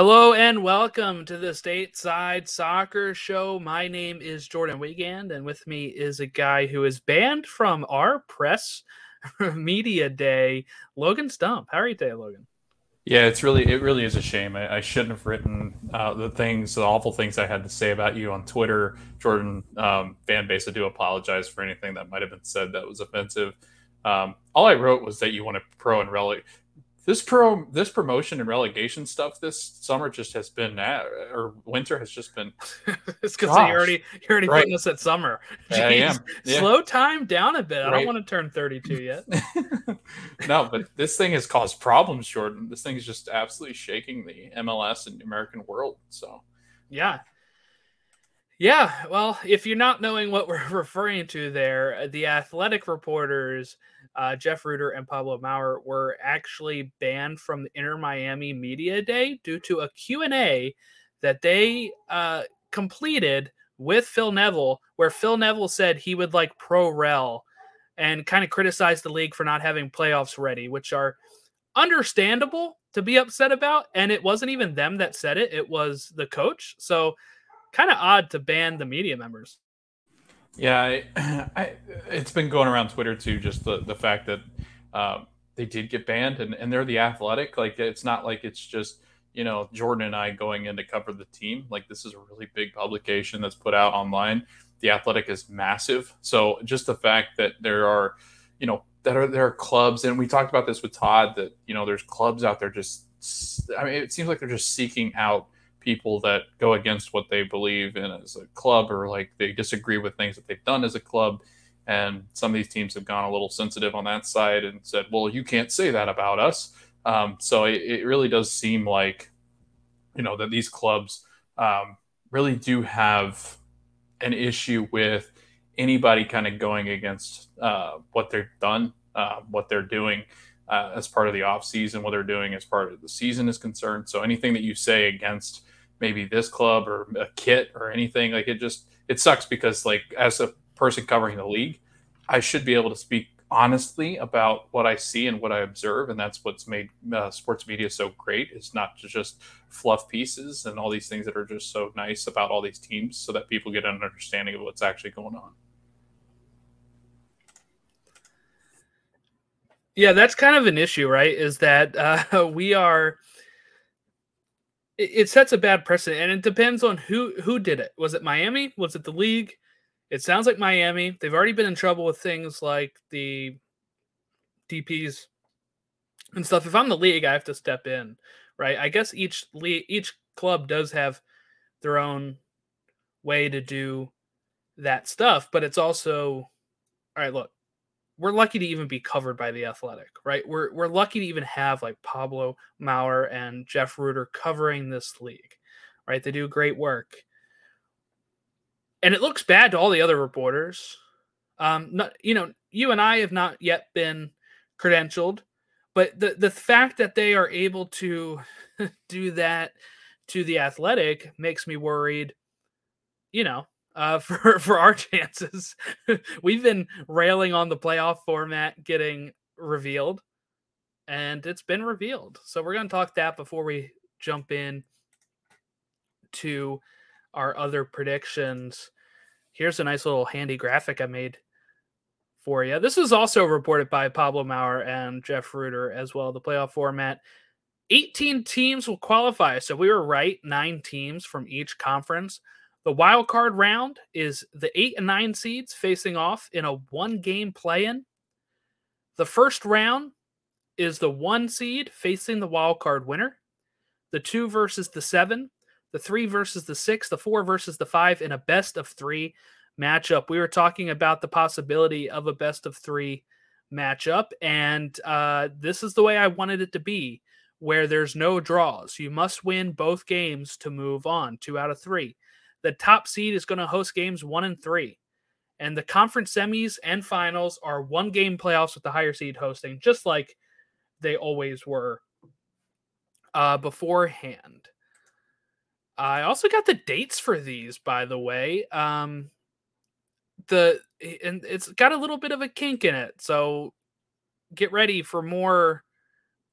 Hello and welcome to the Stateside Soccer Show. My name is Jordan Wiegand, and with me is a guy who is banned from our press media day, Logan Stump. How are you today, Logan? Yeah, it's really it really is a shame. I, I shouldn't have written uh, the things, the awful things I had to say about you on Twitter, Jordan. Um, fan base, I do apologize for anything that might have been said that was offensive. Um, all I wrote was that you want to pro and relic this pro this promotion and relegation stuff this summer just has been uh, or winter has just been it's because you already you're already right. putting us at summer. Jeez. i am. Yeah. slow time down a bit. I don't want to turn 32 yet. No but this thing has caused problems jordan. This thing is just absolutely shaking the mls and american world so. Yeah. Yeah well if you're not knowing what we're referring to there the athletic reporters uh, Jeff Rueter and Pablo Maurer were actually banned from the Inter Miami Media Day due to a Q&A that they uh, completed with Phil Neville, where Phil Neville said he would like pro rel and kind of criticized the league for not having playoffs ready, which are understandable to be upset about. And it wasn't even them that said it, it was the coach. So kind of odd to ban the media members. Yeah, I, I, it's been going around Twitter too. Just the the fact that uh, they did get banned, and, and they're the athletic. Like it's not like it's just you know Jordan and I going in to cover the team. Like this is a really big publication that's put out online. The athletic is massive. So just the fact that there are, you know, that are there are clubs, and we talked about this with Todd that you know there's clubs out there just. I mean, it seems like they're just seeking out people that go against what they believe in as a club or like they disagree with things that they've done as a club. And some of these teams have gone a little sensitive on that side and said, well, you can't say that about us. Um, so it, it, really does seem like, you know, that these clubs um, really do have an issue with anybody kind of going against uh, what they've done, uh, what they're doing. Uh, as part of the off season, what they're doing as part of the season is concerned. So anything that you say against maybe this club or a kit or anything. Like it just it sucks because like as a person covering the league, I should be able to speak honestly about what I see and what I observe, and that's what's made uh, sports media so great. It's not to just fluff pieces and all these things that are just so nice about all these teams, so that people get an understanding of what's actually going on. Yeah, that's kind of an issue, right? Is that uh, we are it, it sets a bad precedent, and it depends on who who did it. Was it Miami? Was it the league? It sounds like Miami. They've already been in trouble with things like the DPs and stuff. If I'm the league, I have to step in, right? I guess each league, each club does have their own way to do that stuff, but it's also all right. Look, we're lucky to even be covered by the Athletic, right? We're we're lucky to even have like Pablo Maurer and Jeff Rueter covering this league, right? They do great work, and it looks bad to all the other reporters. Um, not you know, you and I have not yet been credentialed, but the the fact that they are able to do that to the Athletic makes me worried. You know, uh, for for our chances. We've been railing on the playoff format getting revealed, and it's been revealed. So we're going to talk that before we jump in to our other predictions. Here's a nice little handy graphic I made for you. This is also reported by Pablo Maurer and Jeff Rueter as well. The playoff format. 18 teams will qualify. So we were right, nine teams from each conference. The wild card round is the eight and nine seeds facing off in a one game play in. The first round is the one seed facing the wild card winner, the two versus the seven, the three versus the six, the four versus the five in a best of three matchup. We were talking about the possibility of a best of three matchup, and uh, this is the way I wanted it to be, where there's no draws. You must win both games to move on, two out of three. The top seed is going to host games one and three. And the conference semis and finals are one game playoffs with the higher seed hosting, just like they always were uh, beforehand. I also got the dates for these, by the way. Um, the and it's got a little bit of a kink in it, so get ready for more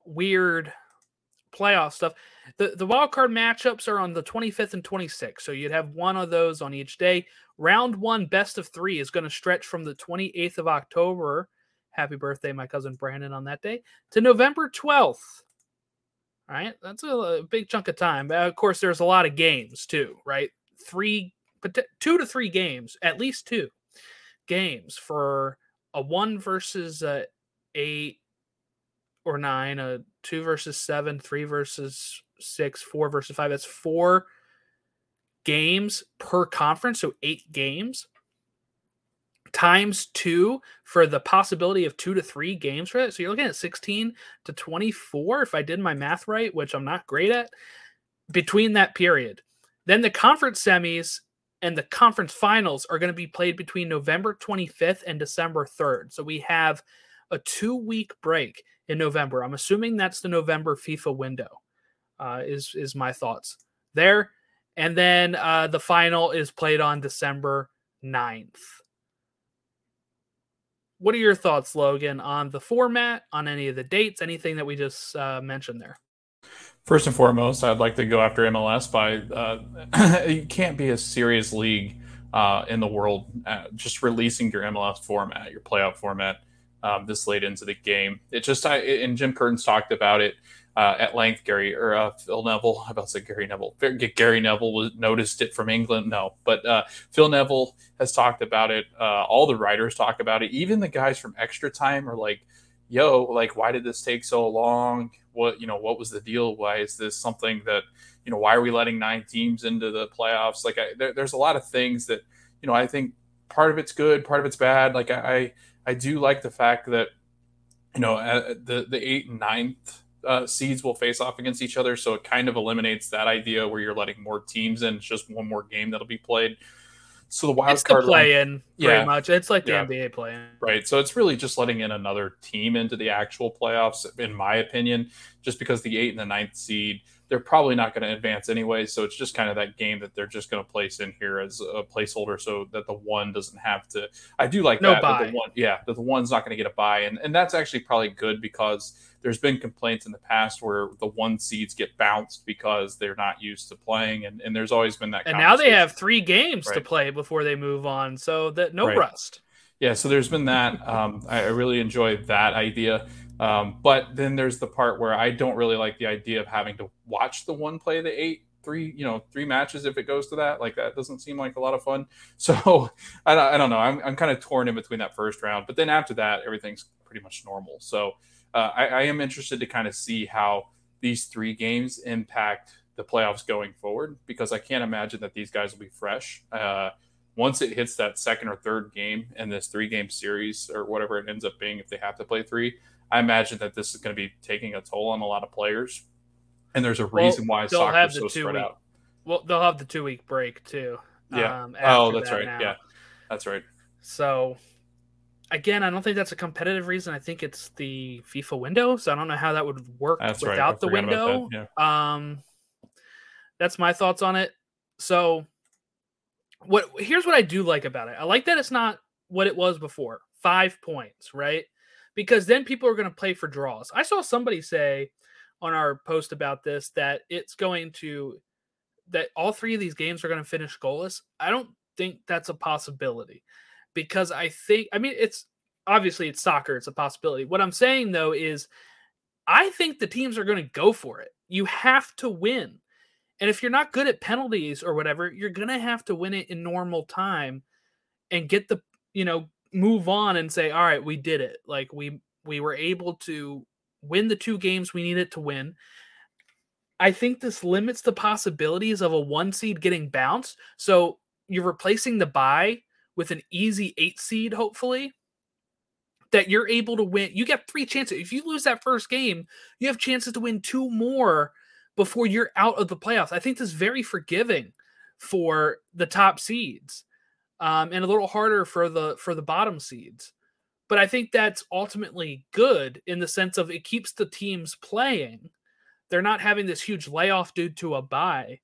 weird playoff stuff. The the wild card matchups are on the 25th and 26th, so you'd have one of those on each day. Round one, best of three, is going to stretch from the 28th of October. Happy birthday, my cousin Brandon, on that day to November 12th. All right, that's a, a big chunk of time. Of course, there's a lot of games too, right? Three, two to three games, at least two games for a one versus a eight or nine, a two versus seven, three versus six, four versus five. That's four games per conference, so eight games times two for the possibility of two to three games for that. So you're looking at 16 to 24, if I did my math right, which I'm not great at, between that period. Then the conference semis and the conference finals are going to be played between November 25th and December 3rd. So we have a two week break in November. I'm assuming that's the November FIFA window. Uh, is is my thoughts there, and then uh, the final is played on December 9th. What are your thoughts, Logan, on the format, on any of the dates, anything that we just uh, mentioned there? First and foremost, I'd like to go after MLS by uh, you can't be a serious league uh, in the world just releasing your MLS format, your playoff format um, this late into the game. It just I and Jim Curtin's talked about it uh, at length. Gary or uh, Phil Neville, I about to say Gary Neville. Gary Neville was noticed it from England. No, but uh, Phil Neville has talked about it. Uh, all the writers talk about it. Even the guys from Extra Time are like, "Yo, like, why did this take so long? What you know? What was the deal? Why is this something that you know? Why are we letting nine teams into the playoffs? Like, I, there, there's a lot of things that you know. I think part of it's good, part of it's bad. Like, I I do like the fact that you know uh, the the eight and ninth uh, seeds will face off against each other, so it kind of eliminates that idea where you're letting more teams in. It's just one more game that'll be played. So the wild it's card the play in pretty yeah. much. It's like the yeah. NBA play in. Right. So it's really just letting in another team into the actual playoffs, in my opinion, just because the eight and the ninth seed they're probably not going to advance anyway. So it's just kind of that game that they're just going to place in here as a placeholder so that the one doesn't have to. I do like no that. Buy. That the one, yeah, that the one's not going to get a buy. And, and that's actually probably good because there's been complaints in the past where the one seeds get bounced because they're not used to playing. And, and there's always been that. And now they have three games right. to play before they move on. So that no right. rust. Yeah. So there's been that. Um, I, I really enjoy that idea. Um, but then there's the part where I don't really like the idea of having to watch the one play the eight three you know three matches if it goes to that like that doesn't seem like a lot of fun so I, I don't know I'm, I'm kind of torn in between that first round but then after that everything's pretty much normal so uh, I, I am interested to kind of see how these three games impact the playoffs going forward because I can't imagine that these guys will be fresh uh, once it hits that second or third game in this three game series or whatever it ends up being if they have to play three I imagine that this is going to be taking a toll on a lot of players, and there's a reason well, why soccer is so spread week, out. Well, they'll have the two week break too. Yeah. Um, oh, that's that right. Now. Yeah, that's right. So, again, I don't think that's a competitive reason. I think it's the FIFA window. So I don't know how that would work that's without right. the window. That. Yeah. Um, that's my thoughts on it. So, what here's what I do like about it. I like that it's not what it was before. Five points, right? because then people are going to play for draws. I saw somebody say on our post about this that it's going to that all three of these games are going to finish goalless. I don't think that's a possibility because I think I mean it's obviously it's soccer, it's a possibility. What I'm saying though is I think the teams are going to go for it. You have to win. And if you're not good at penalties or whatever, you're going to have to win it in normal time and get the, you know, move on and say, all right, we did it. Like we we were able to win the two games we needed to win. I think this limits the possibilities of a one seed getting bounced. So you're replacing the buy with an easy eight seed, hopefully, that you're able to win. You get three chances. If you lose that first game, you have chances to win two more before you're out of the playoffs. I think this is very forgiving for the top seeds um, and a little harder for the for the bottom seeds. But I think that's ultimately good in the sense of it keeps the teams playing. They're not having this huge layoff due to a buy,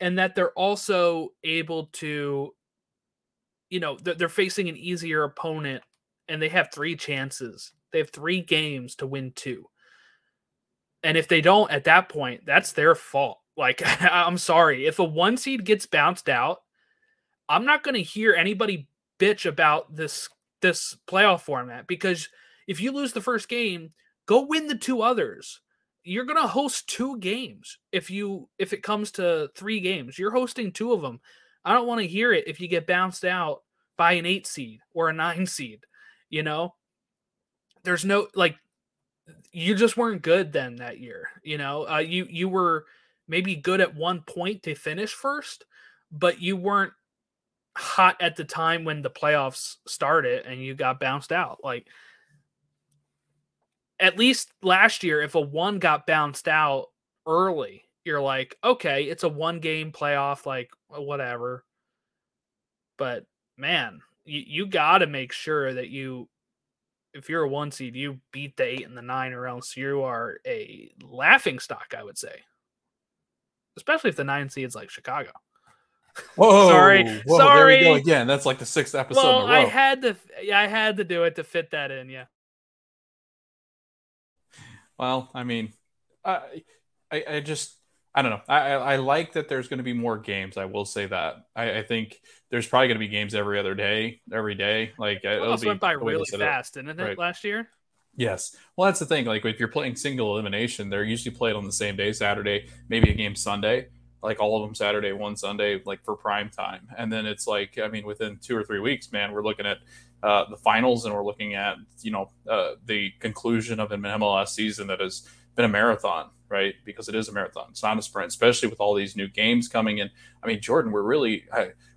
and that they're also able to, you know, they're facing an easier opponent, and they have three chances. They have three games to win two. And if they don't at that point, that's their fault. Like, I'm sorry. If a one seed gets bounced out, I'm not going to hear anybody bitch about this this playoff format because if you lose the first game, go win the two others. You're going to host two games. If you if it comes to 3 games, you're hosting two of them. I don't want to hear it if you get bounced out by an 8 seed or a 9 seed, you know? There's no like you just weren't good then that year, you know? Uh, you you were maybe good at one point to finish first, but you weren't hot at the time when the playoffs started and you got bounced out. Like at least last year, if a one got bounced out early, you're like, okay, it's a one game playoff, like whatever. But man, you, you got to make sure that you, if you're a one seed, you beat the eight and the nine, or else you are a laughing stock, I would say. Especially if the nine seed's like Chicago. Whoa! sorry, whoa, sorry. There we go again. That's like the sixth episode Well, in a row. I had to, yeah, I had to do it to fit that in. Yeah. Well, I mean, I, I, I just, I don't know. I, I, like that there's going to be more games. I will say that. I, I think there's probably going to be games every other day, every day. Like It it'll also be went by the way they really set it. fast, didn't it? Right. Last year. Yes. Well, that's the thing. Like if you're playing single elimination, they're usually played on the same day, Saturday, maybe a game Sunday. Like all of them Saturday, one Sunday, like for prime time. And then it's like, I mean, within two or three weeks, man, we're looking at uh, the finals and we're looking at, you know, uh, the conclusion of an MLS season that has been a marathon, right? Because it is a marathon. It's not a sprint, especially with all these new games coming in. I mean, Jordan, we're really,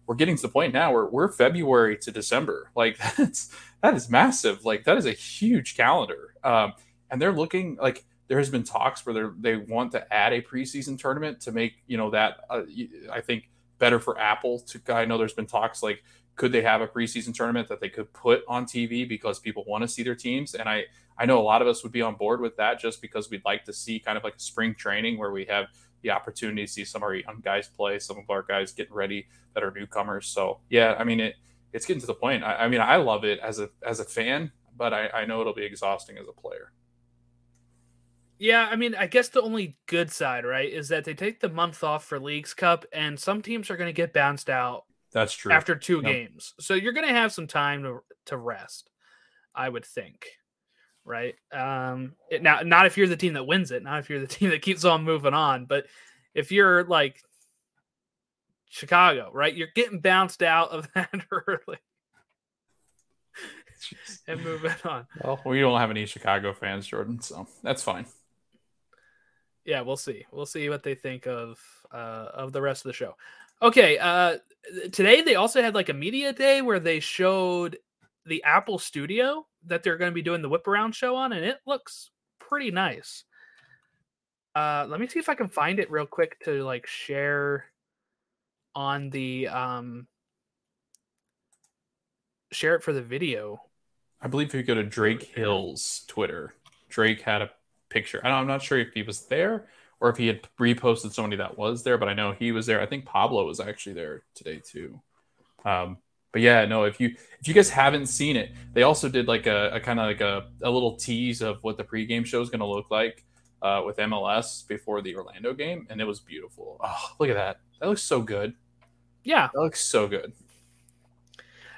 we're getting to the point now where we're February to December. Like that's, that is massive. Like that is a huge calendar. Um, and they're looking like there has been talks where they they want to add a preseason tournament to make you know that uh, I think better for Apple. To I know there's been talks like could they have a preseason tournament that they could put on TV because people want to see their teams, and I I know a lot of us would be on board with that just because we'd like to see kind of like a spring training where we have the opportunity to see some of our young guys play, some of our guys getting ready that are newcomers. So yeah, I mean it it's getting to the point. I, I mean I love it as a as a fan, but I, I know it'll be exhausting as a player. Yeah, I mean, I guess the only good side, right, is that they take the month off for Leagues Cup, and some teams are going to get bounced out That's true. after two Yep. games. So you're going to have some time to to rest, I would think, right? Um, it, now, not if you're the team that wins it, not if you're the team that keeps on moving on, but if you're like Chicago, right, you're getting bounced out of that early and moving on. Well, we don't have any Chicago fans, Jordan, so that's fine. yeah, we'll see. We'll see what they think of uh, of the rest of the show. Okay, uh, today they also had like a media day where they showed the Apple Studio that they're going to be doing the whip around show on, and it looks pretty nice. Uh, let me see if I can find it real quick to like share on the um share it for the video. I believe if you go to Drake Hill's Twitter, Drake had a picture. I don't, I'm not sure if he was there or if he had reposted somebody that was there, but I know he was there. I think Pablo was actually there today too. Um, but yeah, no, if you if you guys haven't seen it, they also did like a, a kind of like a, a little tease of what the pregame show is going to look like uh, with MLS before the Orlando game, and it was beautiful. Oh, look at that! That looks so good. Yeah, That looks so good.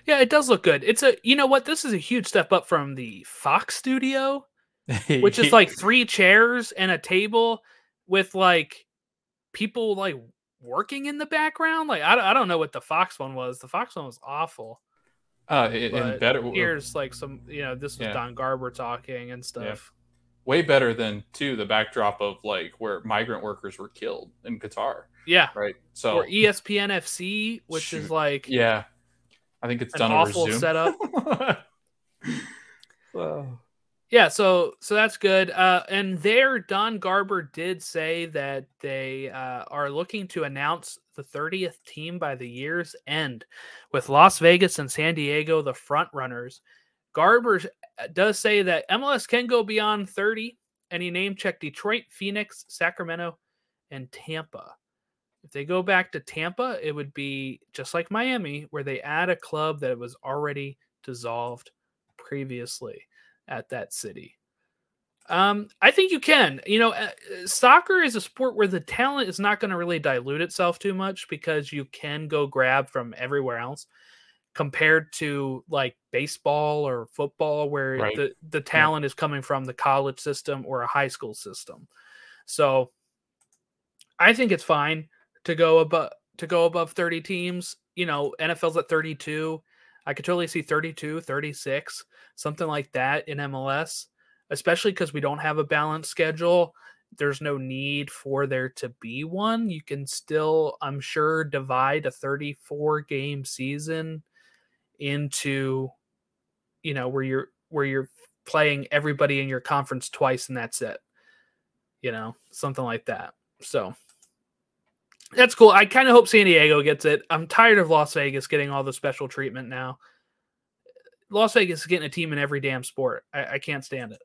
yeah, it does look good. It's a you know what? This is a huge step up from the Fox Studio. which is like three chairs and a table with like people like working in the background. Like I, don't- I don't know what the Fox one was. The Fox one was awful. uh, and But better. Here's like some you know this was Yeah. Don Garber talking and stuff. way better than too the backdrop of like where migrant workers were killed in Qatar, Yeah. right? So Or ESPN FC, which is like yeah, I think it's done over awful Zoom. setup. Wow. Yeah, so so that's good. Uh, and there, Don Garber did say that they uh, are looking to announce the 30th team by the year's end, with Las Vegas and San Diego the front runners. Garber uh, does say that MLS can go beyond 30, and he name checked Detroit, Phoenix, Sacramento, and Tampa. If they go back to Tampa, it would be just like Miami, where they add a club that was already dissolved previously at that city. Um, I think you can. You know, uh, soccer is a sport where the talent is not going to really dilute itself too much because you can go grab from everywhere else compared to like baseball or football where right. the the talent yeah. is coming from the college system or a high school system. So I think it's fine to go above to go above 30 teams. You know, NFL's at 32. I could totally see 32, 36, something like that in MLS especially because we don't have a balanced schedule. There's no need for there to be one. You can still, I'm sure, divide a 34 game season into, you know, where you're where you're playing everybody in your conference twice and that's it. You know, something like that. So that's cool. I kind of hope San Diego gets it. I'm tired of Las Vegas getting all the special treatment now. Las Vegas is getting a team in every damn sport. I, I can't stand it.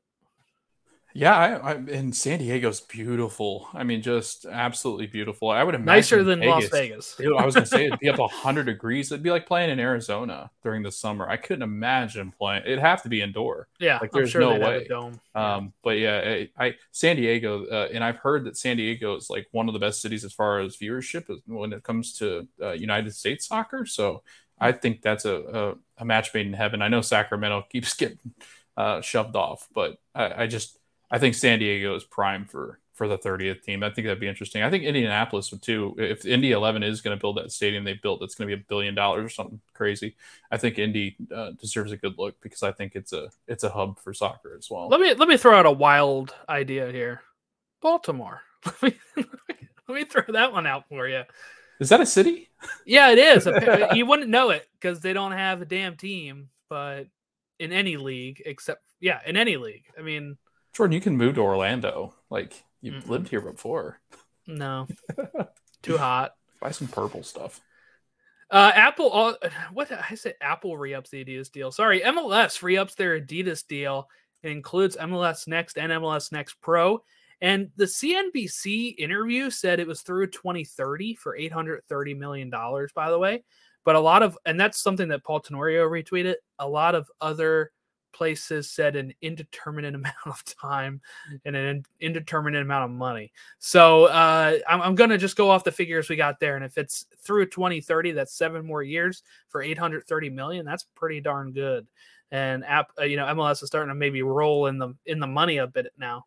Yeah, I, I, and San Diego's beautiful. I mean, just absolutely beautiful. I would imagine nicer than Vegas, Las Vegas. Dude, I was gonna say it'd be up hundred degrees. It'd be like playing in Arizona during the summer. I couldn't imagine playing. It'd have to be indoor. Yeah, like there's sure no way. Um, but yeah, I, I San Diego, uh, and I've heard that San Diego is like one of the best cities as far as viewership when it comes to uh, United States soccer. So I think that's a, a, a match made in heaven. I know Sacramento keeps getting uh, shoved off, but I, I just I think San Diego is prime for for the 30th team. I think that'd be interesting. I think Indianapolis would too. If Indy 11 is going to build that stadium they built, it's going to be a billion dollars or something crazy. I think Indy uh, deserves a good look because I think it's a it's a hub for soccer as well. Let me let me throw out a wild idea here. Baltimore. let me let me throw that one out for you. Is that a city? Yeah, it is. you wouldn't know it because they don't have a damn team, but in any league except yeah, in any league. I mean, Jordan, you can move to Orlando. Like you've Mm-mm. lived here before. No, too hot. Buy some purple stuff. Uh, Apple, uh, what I said, Apple re-ups the Adidas deal. Sorry, MLS re-ups their Adidas deal. It includes MLS Next and MLS Next Pro. And the CNBC interview said it was through 2030 for 830 million dollars. By the way, but a lot of, and that's something that Paul Tenorio retweeted. A lot of other places said an indeterminate amount of time and an indeterminate amount of money. So uh, I'm, I'm going to just go off the figures we got there. And if it's through 2030, that's seven more years for 830 million. That's pretty darn good. And app, uh, you know, MLS is starting to maybe roll in the in the money a bit now.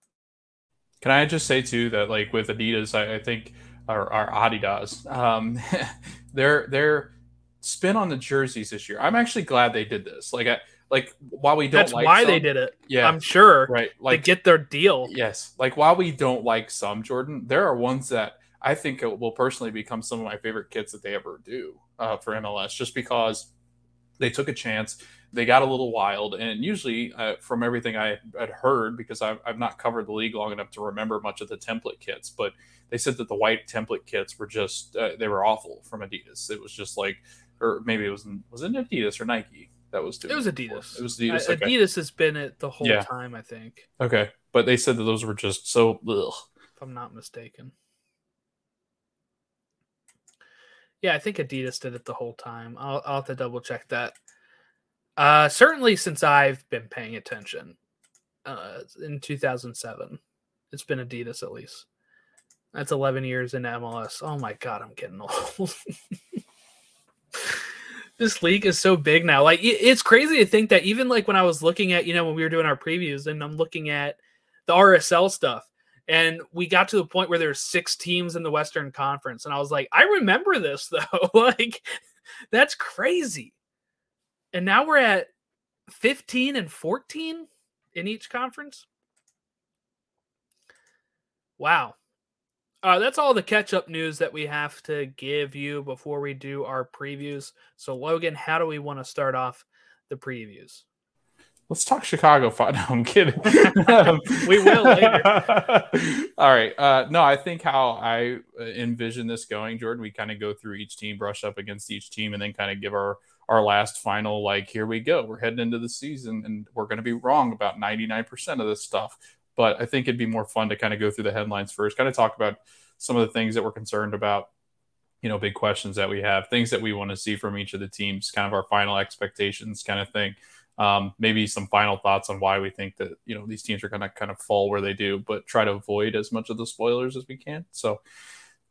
Can I just say too that like with Adidas, I, I think our, Adidas, um, their their spin on the jerseys this year. I'm actually glad they did this. Like I like while we don't that's like why some, they did it. Yeah. I'm sure. Right like to get their deal. Yes. Like while we don't like some jordan there are ones that i think will personally become some of my favorite kits that they ever do uh, for mls just because they took a chance they got a little wild and usually uh, from everything i had heard because I've, I've not covered the league long enough to remember much of the template kits but they said that the white template kits were just uh, they were awful from adidas. It was just like or maybe it was was it adidas or nike that was doing. It was Adidas. It was Adidas. okay. Adidas has been it the whole yeah. time, I think. Okay, but they said that those were just so. Ugh. If I'm not mistaken. Yeah, I think Adidas did it the whole time. I'll, I'll have to double check that. Uh, certainly since I've been paying attention, uh, in 2007, it's been Adidas at least. That's 11 years in MLS. Oh my god, I'm getting old. This league is so big now. Like it's crazy to think that even like when I was looking at, you know, when we were doing our previews and I'm looking at the RSL stuff and we got to the point where there's six teams in the Western Conference and I was like, I remember this though. like that's crazy. And now we're at 15 and 14 in each conference. Wow. Uh, that's all the catch up news that we have to give you before we do our previews. So, Logan, how do we want to start off the previews? Let's talk Chicago. No, I'm kidding. we will later. all right. Uh, no, I think how I uh, envision this going, Jordan, we kind of go through each team, brush up against each team, and then kind of give our our last final like here we go we're heading into the season and we're going to be wrong about 99% of this stuff but I think it'd be more fun to kind of go through the headlines first, kind of talk about some of the things that we're concerned about, you know, big questions that we have, things that we want to see from each of the teams, kind of our final expectations kind of thing. Um, maybe some final thoughts on why we think that you know these teams are going to kind of fall where they do, but try to avoid as much of the spoilers as we can. So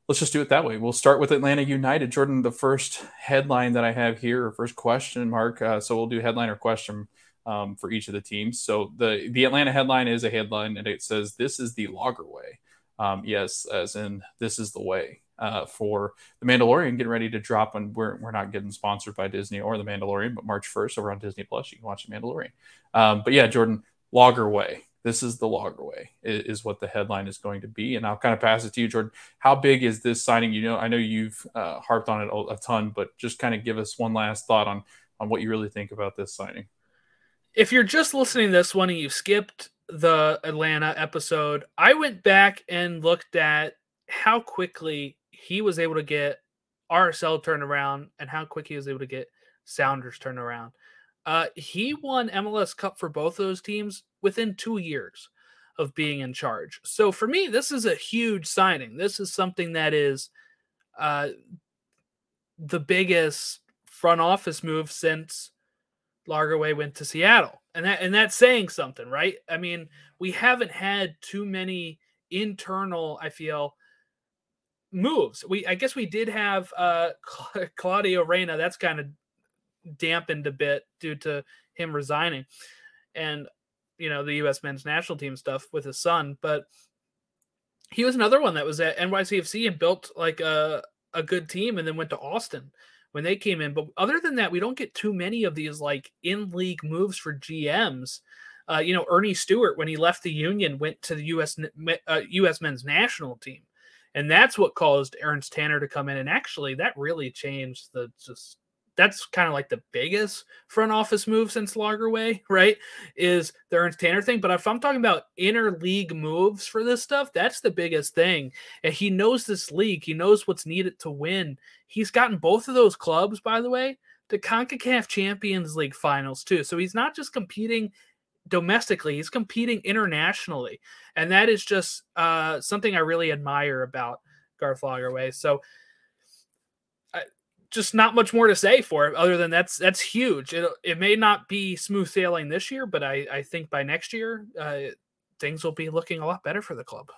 let's just do it that way. We'll start with Atlanta United. Jordan, the first headline that I have here, or first question mark. Uh, so we'll do headline or question um, for each of the teams. So the the Atlanta headline is a headline, and it says, "This is the Lagerwey." Um, yes, as in this is the way uh, for the Mandalorian getting ready to drop. And we're we're not getting sponsored by Disney or the Mandalorian, but March first over on Disney Plus, you can watch the Mandalorian. Um, but yeah, Jordan, Lagerwey. This is the Lagerwey is, is, what the headline is going to be. And I'll kind of pass it to you, Jordan. How big is this signing? You know, I know you've uh, harped on it a, a ton, but just kind of give us one last thought on on what you really think about this signing. If you're just listening to this one and you skipped the Atlanta episode, I went back and looked at how quickly he was able to get RSL turned around and how quick he was able to get Sounders turned around. Uh, he won MLS Cup for both those teams within two years of being in charge. So for me, this is a huge signing. This is something that is uh, the biggest front office move since Lagerwey went to Seattle. And that and that's saying something, right? I mean, we haven't had too many internal, I feel, moves. We I guess we did have uh Claudio Reyna. That's kind of dampened a bit due to him resigning. And you know, the US men's national team stuff with his son, but he was another one that was at NYCFC and built like a a good team and then went to Austin when they came in. But other than that, we don't get too many of these like in league moves for GMs. Uh, you know, Earnie Stewart, when he left the Union, went to the U.S. Uh, U.S. men's national team, and that's what caused Ernst Tanner to come in. And actually, that really changed the just. That's kind of like the biggest front office move since Lagerwey, right? Is the Ernst Tanner thing. But if I'm talking about inner league moves for this stuff, that's the biggest thing. And he knows this league. He knows what's needed to win. He's gotten both of those clubs, by the way, to CONCACAF Champions League finals too. So he's not just competing domestically, he's competing internationally. And that is just uh, something I really admire about Garth Lagerwey. So just not much more to say for it other than that's that's huge. It, it may not be smooth sailing this year, but I, I think by next year, uh, things will be looking a lot better for the club.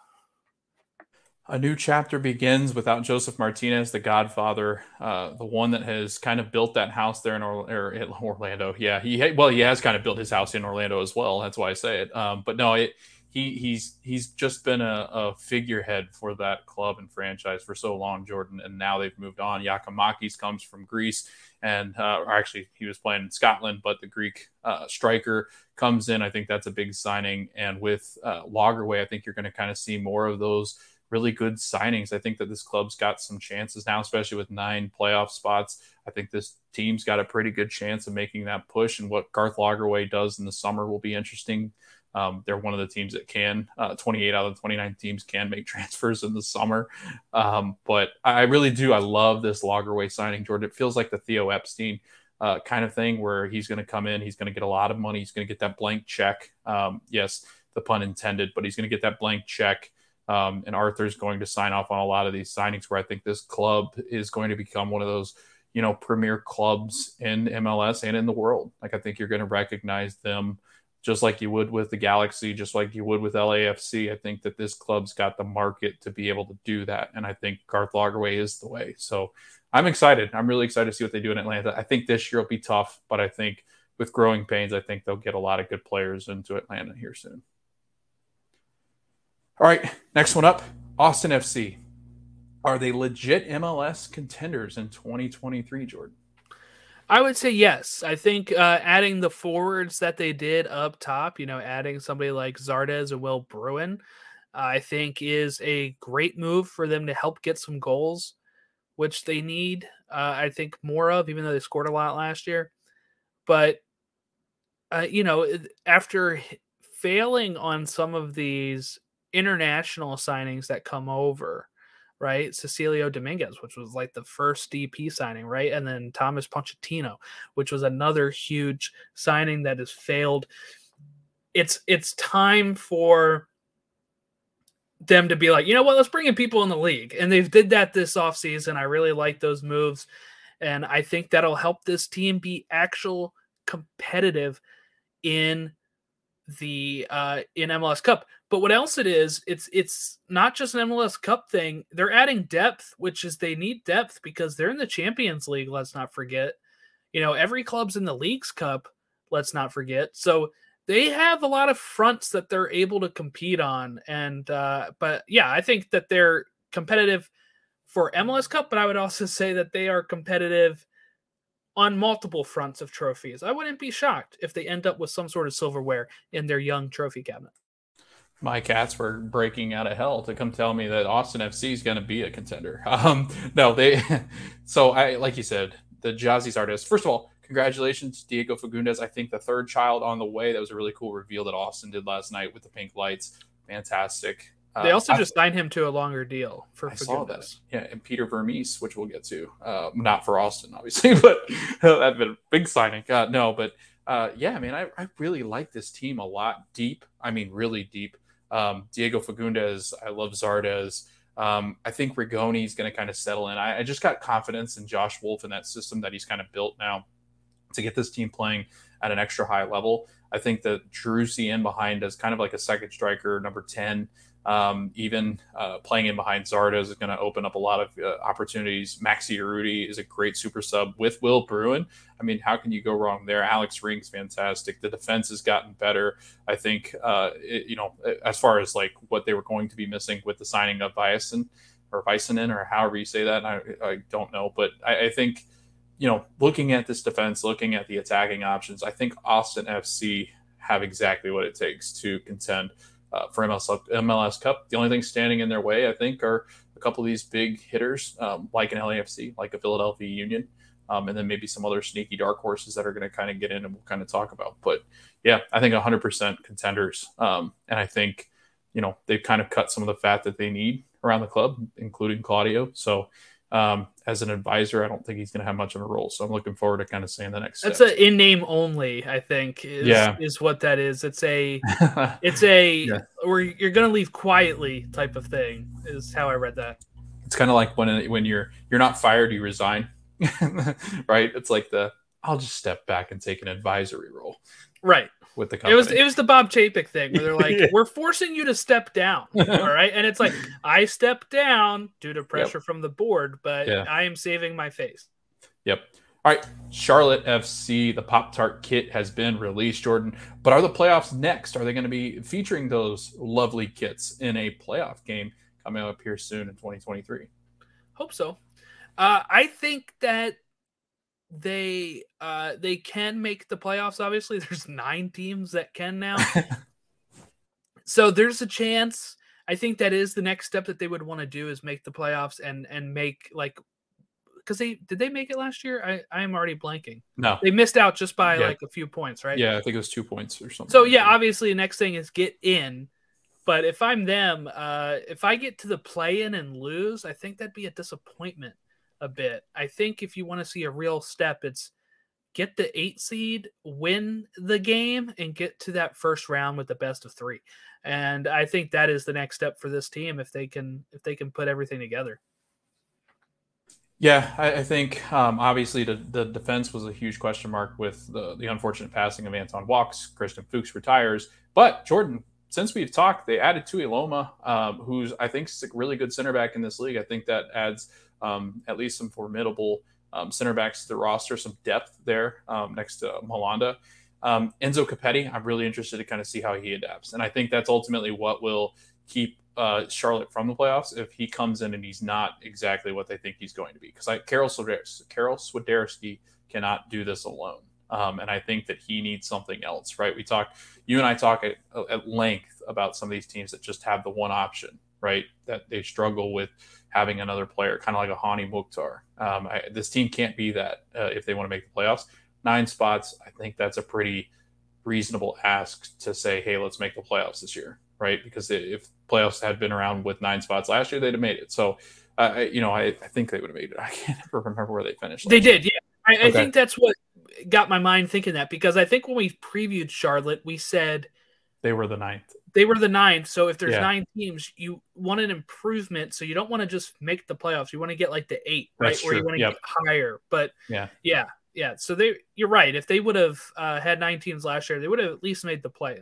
A new chapter begins without Josef Martinez, the Godfather, uh, the one that has kind of built that house there in or- Orlando. Yeah, he well, he has kind of built his house in Orlando as well. That's why I say it. Um, but no, it, he he's he's just been a, a, figurehead for that club and franchise for so long, Jordan. And now they've moved on. Giakoumakis comes from Greece, and uh, actually he was playing in Scotland, but the Greek uh, striker comes in. I think that's a big signing. And with uh, I think you're going to kind of see more of those really good signings. I think that this club's got some chances now, especially with nine playoff spots. I think this team's got a pretty good chance of making that push. And what Garth Lagerwey does in the summer will be interesting. Um, they're one of the teams that can. Uh, 28 out of the 29 teams can make transfers in the summer. Um, but I really do. I love this Lagerwey signing, Jordan. It feels like the Theo Epstein uh, kind of thing where he's going to come in, he's going to get a lot of money, he's going to get that blank check. Um, yes, the pun intended, but he's going to get that blank check um, and Arthur's going to sign off on a lot of these signings where I think this club is going to become one of those, you know, premier clubs in MLS and in the world. Like I think you're going to recognize them just like you would with the Galaxy, just like you would with LAFC. I think that this club's got the market to be able to do that. And I think Garth Lagerwey is the way. So I'm excited. I'm really excited to see what they do in Atlanta. I think this year will be tough, but I think with growing pains, I think they'll get a lot of good players into Atlanta here soon. All right, next one up Austin FC. Are they legit MLS contenders in 2023, Jordan? I would say yes. I think uh, adding the forwards that they did up top, you know, adding somebody like Zardes or Will Bruin, I think is a great move for them to help get some goals, which they need. Uh, I think more of, even though they scored a lot last year. But uh, you know, after failing on some of these international signings that come over, right? Cecilio Dominguez, which was like the first DP signing, right? And then Tomás Pochettino, which was another huge signing that has failed. It's it's time for them to be like, you know what, let's bring in people in the league. And they've did that this offseason. I really like those moves. And I think that'll help this team be actual competitive in the uh in MLS Cup. But what else it is, it's it's not just an MLS Cup thing. They're adding depth, which is they need depth because they're in the Champions League, let's not forget. You know, every club's in the League's Cup, let's not forget. So they have a lot of fronts that they're able to compete on. And uh but yeah, I think that they're competitive for MLS Cup, but I would also say that they are competitive on multiple fronts of trophies. I wouldn't be shocked if they end up with some sort of silverware in their young trophy cabinet. My cats were breaking out of hell to come tell me that Austin FC is going to be a contender. Um, no, they. So I, like you said, the Gyasi Zardes. First of all, congratulations, Diego Fagundez. I think the third child on the way. That was a really cool reveal that Austin did last night with the pink lights. Fantastic. They uh, also uh, just signed him to a longer deal for I saw that. Yeah, and Peter Vermes, which we'll get to, uh, not for Austin, obviously, but a big signing. Uh, no, but uh, yeah, man, I, I really like this team a lot. Deep, I mean, really deep. Um, Diego Fagundez, I love Zardes. Um, I think Rigoni is going to kind of settle in. I, I just got confidence in Josh Wolff and that system that he's kind of built now to get this team playing at an extra high level. I think that Driussi in behind as kind of like a second striker, number 10. Um, even uh, playing in behind Zardes is going to open up a lot of uh, opportunities. Maxi Urruti is a great super sub with Will Bruin. I mean, how can you go wrong there? Alex Ring's fantastic. The defense has gotten better. I think, uh, it, you know, as far as like what they were going to be missing with the signing of Bison or Visanen or however you say that, I, I don't know. But I, I think, you know, looking at this defense, looking at the attacking options, I think Austin FC have exactly what it takes to contend uh, for MLS, MLS Cup. The only thing standing in their way, I think, are a couple of these big hitters, um, like an LAFC, like a Philadelphia Union, um, and then maybe some other sneaky dark horses that are going to kind of get in and we'll kind of talk about. But yeah, I think 100% contenders. Um, and I think, you know, they've kind of cut some of the fat that they need around the club, including Claudio. So um, as an advisor, I don't think he's going to have much of a role. So I'm looking forward to kind of seeing the next. That's an in name only. I think is yeah. is what that is. It's a it's a yeah. where you're going to leave quietly type of thing. Is how I read that. It's kind of like when when you're you're not fired, you resign, right? It's like the I'll just step back and take an advisory role. Right with the company. It was it was the Bob Chapek thing where they're like, yeah. "We're forcing you to step down." all right, and it's like I step down due to pressure yep. from the board, but yeah. I am saving my face. Yep. All right, Charlotte FC, the Pop Tart kit has been released, Jordan. But are the playoffs next? Are they going to be featuring those lovely kits in a playoff game coming up here soon in 2023? Hope so. Uh, I think that they uh they can make the playoffs obviously there's nine teams that can now. So there's a chance i think that is the next step that they would want to do is make the playoffs and and make like because they did they make it last year? I i am already blanking. No. They missed out just by yeah. like a few points right? Yeah i think it was two points or something so yeah obviously the next thing is get in but if i'm them uh if i get to the play in and lose i think that'd be a disappointment a bit. I think if you want to see a real step, it's get the eight seed, win the game, and get to that first round with the best of three. And I think that is the next step for this team if they can if they can put everything together. Yeah, I, I think um, obviously the, the defense was a huge question mark with the, the unfortunate passing of Anton Walkes. Christian Fuchs retires, but Jordan. Since we've talked, they added Tuiloma, um, who's I think a really good center back in this league. I think that adds um, at least some formidable um, center backs to the roster, some depth there um, next to Malanda. Um, Enzo Copetti, I'm really interested to kind of see how he adapts. And I think that's ultimately what will keep uh, Charlotte from the playoffs if he comes in and he's not exactly what they think he's going to be. Because Carol, Karol Swiderski cannot do this alone. Um, and I think that he needs something else, right? We talk, you and I talk at, at length about some of these teams that just have the one option, right? That they struggle with having another player, kind of like a Hany Mukhtar. Um, I, this team can't be that uh, if they want to make the playoffs. Nine spots, I think that's a pretty reasonable ask to say, hey, let's make the playoffs this year, right? Because if playoffs had been around with nine spots last year, they'd have made it. So, uh, you know, I, I, think they would have made it. I can't ever remember where they finished. They did, yeah. I, okay. I think that's what got my mind thinking that because I think when we previewed Charlotte, we said they were the ninth they were the ninth. So if there's yeah. nine teams, you want an improvement. So you don't want to just make the playoffs. You want to get like the eight, right? Or you want to yep. get higher. But yeah, yeah. yeah. So they, you're right. If they would have uh, had nine teams last year, they would have at least made the play.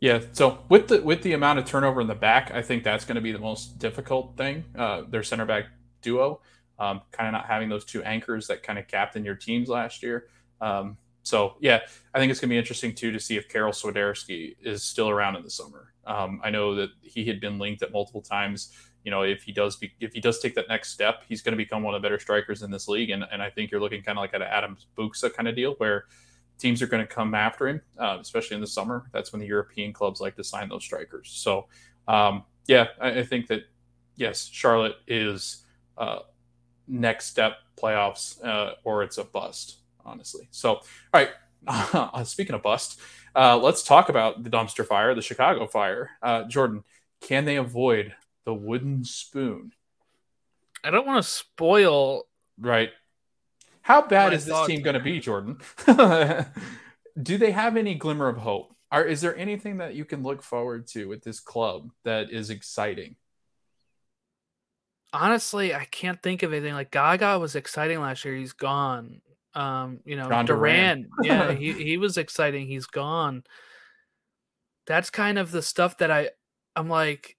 Yeah. So with the with the amount of turnover in the back, I think that's going to be the most difficult thing. Uh, their center back duo, um, kind of not having those two anchors that kind of captained your teams last year. Um, so yeah, I think it's going to be interesting too to see if Karol Swiderski is still around in the summer. Um, I know that he had been linked at multiple times. You know, if he does be, if he does take that next step, he's going to become one of the better strikers in this league. And, and I think you're looking kind of like at an Adam Buksa kind of deal where teams are going to come after him, uh, especially in the summer. That's when the European clubs like to sign those strikers. So um, yeah, I, I, think that yes, Charlotte is uh, next step playoffs uh, or it's a bust, honestly. So all right, speaking of bust. Uh, let's talk about the dumpster fire, the Chicago fire. Uh, Jordan, can they avoid the wooden spoon? I don't want to spoil. Right. How bad is this team going to be, Jordan? Do they have any glimmer of hope? Are, is there anything that you can look forward to with this club that is exciting? Honestly, I can't think of anything. Like Gaga was exciting last year. He's gone. Um, you know, Jhon Duran, yeah, he, he was exciting. He's gone. That's kind of the stuff that I I'm like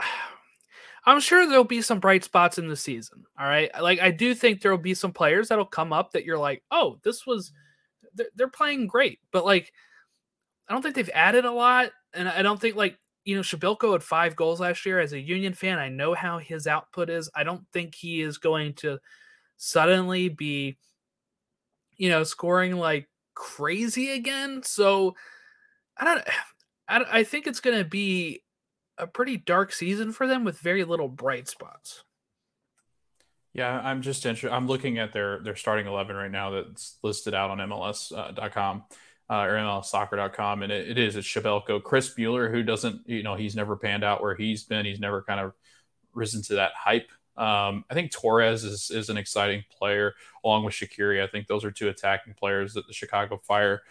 I'm sure there'll be some bright spots in the season. All right. Like I do think there'll be some players that'll come up that you're like, oh, this was they're, they're playing great. But like I don't think they've added a lot. And I don't think like you know, Przybylko had five goals last year. As a Union fan, I know how his output is. I don't think he is going to suddenly be you know, scoring like crazy again. So I don't, I, I think it's going to be a pretty dark season for them with very little bright spots. Yeah, I'm just interested. I'm looking at their their starting eleven right now that's listed out on MLS.com uh, uh, or MLSsoccer.com, and it, it is it's Przybylko, Chris Mueller, who doesn't, you know, he's never panned out where he's been. He's never kind of risen to that hype um, I think Torres is, is an exciting player along with Shaqiri. I think those are two attacking players that the Chicago Fire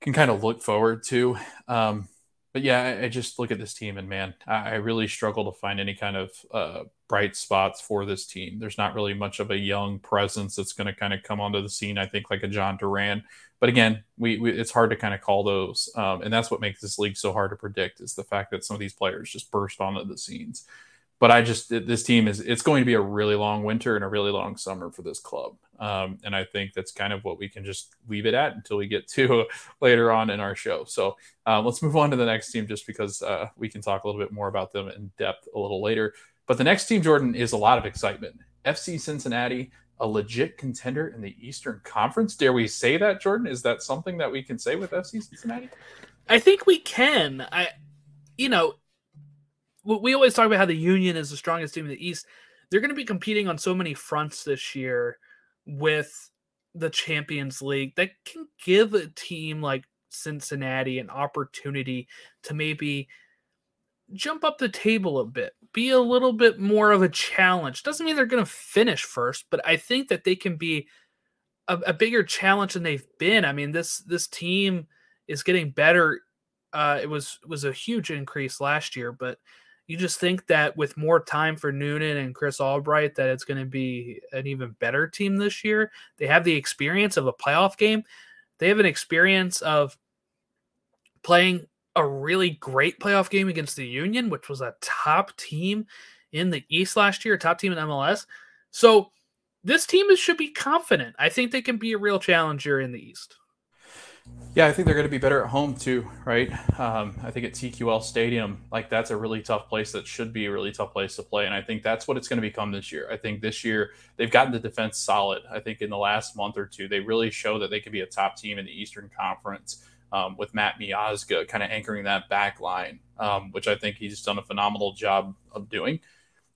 can kind of look forward to. Um, but yeah, I, I, just look at this team and man, I, I really struggle to find any kind of uh, bright spots for this team. There's not really much of a young presence that's going to kind of come onto the scene. I think like a Jhon Duran, but again, we, we it's hard to kind of call those, um, and that's what makes this league so hard to predict is the fact that some of these players just burst onto the scenes but I just this team is it's going to be a really long winter and a really long summer for this club, um, and I think that's kind of what we can just leave it at until we get to later on in our show. So uh, let's move on to the next team, just because uh, we can talk a little bit more about them in depth a little later. But the next team, Jordan, is a lot of excitement. FC Cincinnati, a legit contender in the Eastern Conference. Dare we say that, Jordan? Is that something that we can say with FC Cincinnati? I think we can. I, you know, we always talk about how the Union is the strongest team in the East. They're going to be competing on so many fronts this year with the Champions League that can give a team like Cincinnati an opportunity to maybe jump up the table a bit, be a little bit more of a challenge. Doesn't mean they're going to finish first, but I think that they can be a, a, bigger challenge than they've been. I mean, this this team is getting better. Uh, it was was a huge increase last year, but you just think that with more time for Noonan and Chris Albright, that it's going to be an even better team this year. They have the experience of a playoff game. They have an experience of playing a really great playoff game against the Union, which was a top team in the East last year, top team in MLS. So this team should be confident. I think they can be a real challenger in the East. Yeah, I think they're going to be better at home too, right? Um, I think at TQL Stadium, like that's a really tough place that should be a really tough place to play. And I think that's what it's going to become this year. I think this year they've gotten the defense solid. I think in the last month or two, they really show that they could be a top team in the Eastern Conference um, with Matt Miazga kind of anchoring that back line, um, which I think he's done a phenomenal job of doing.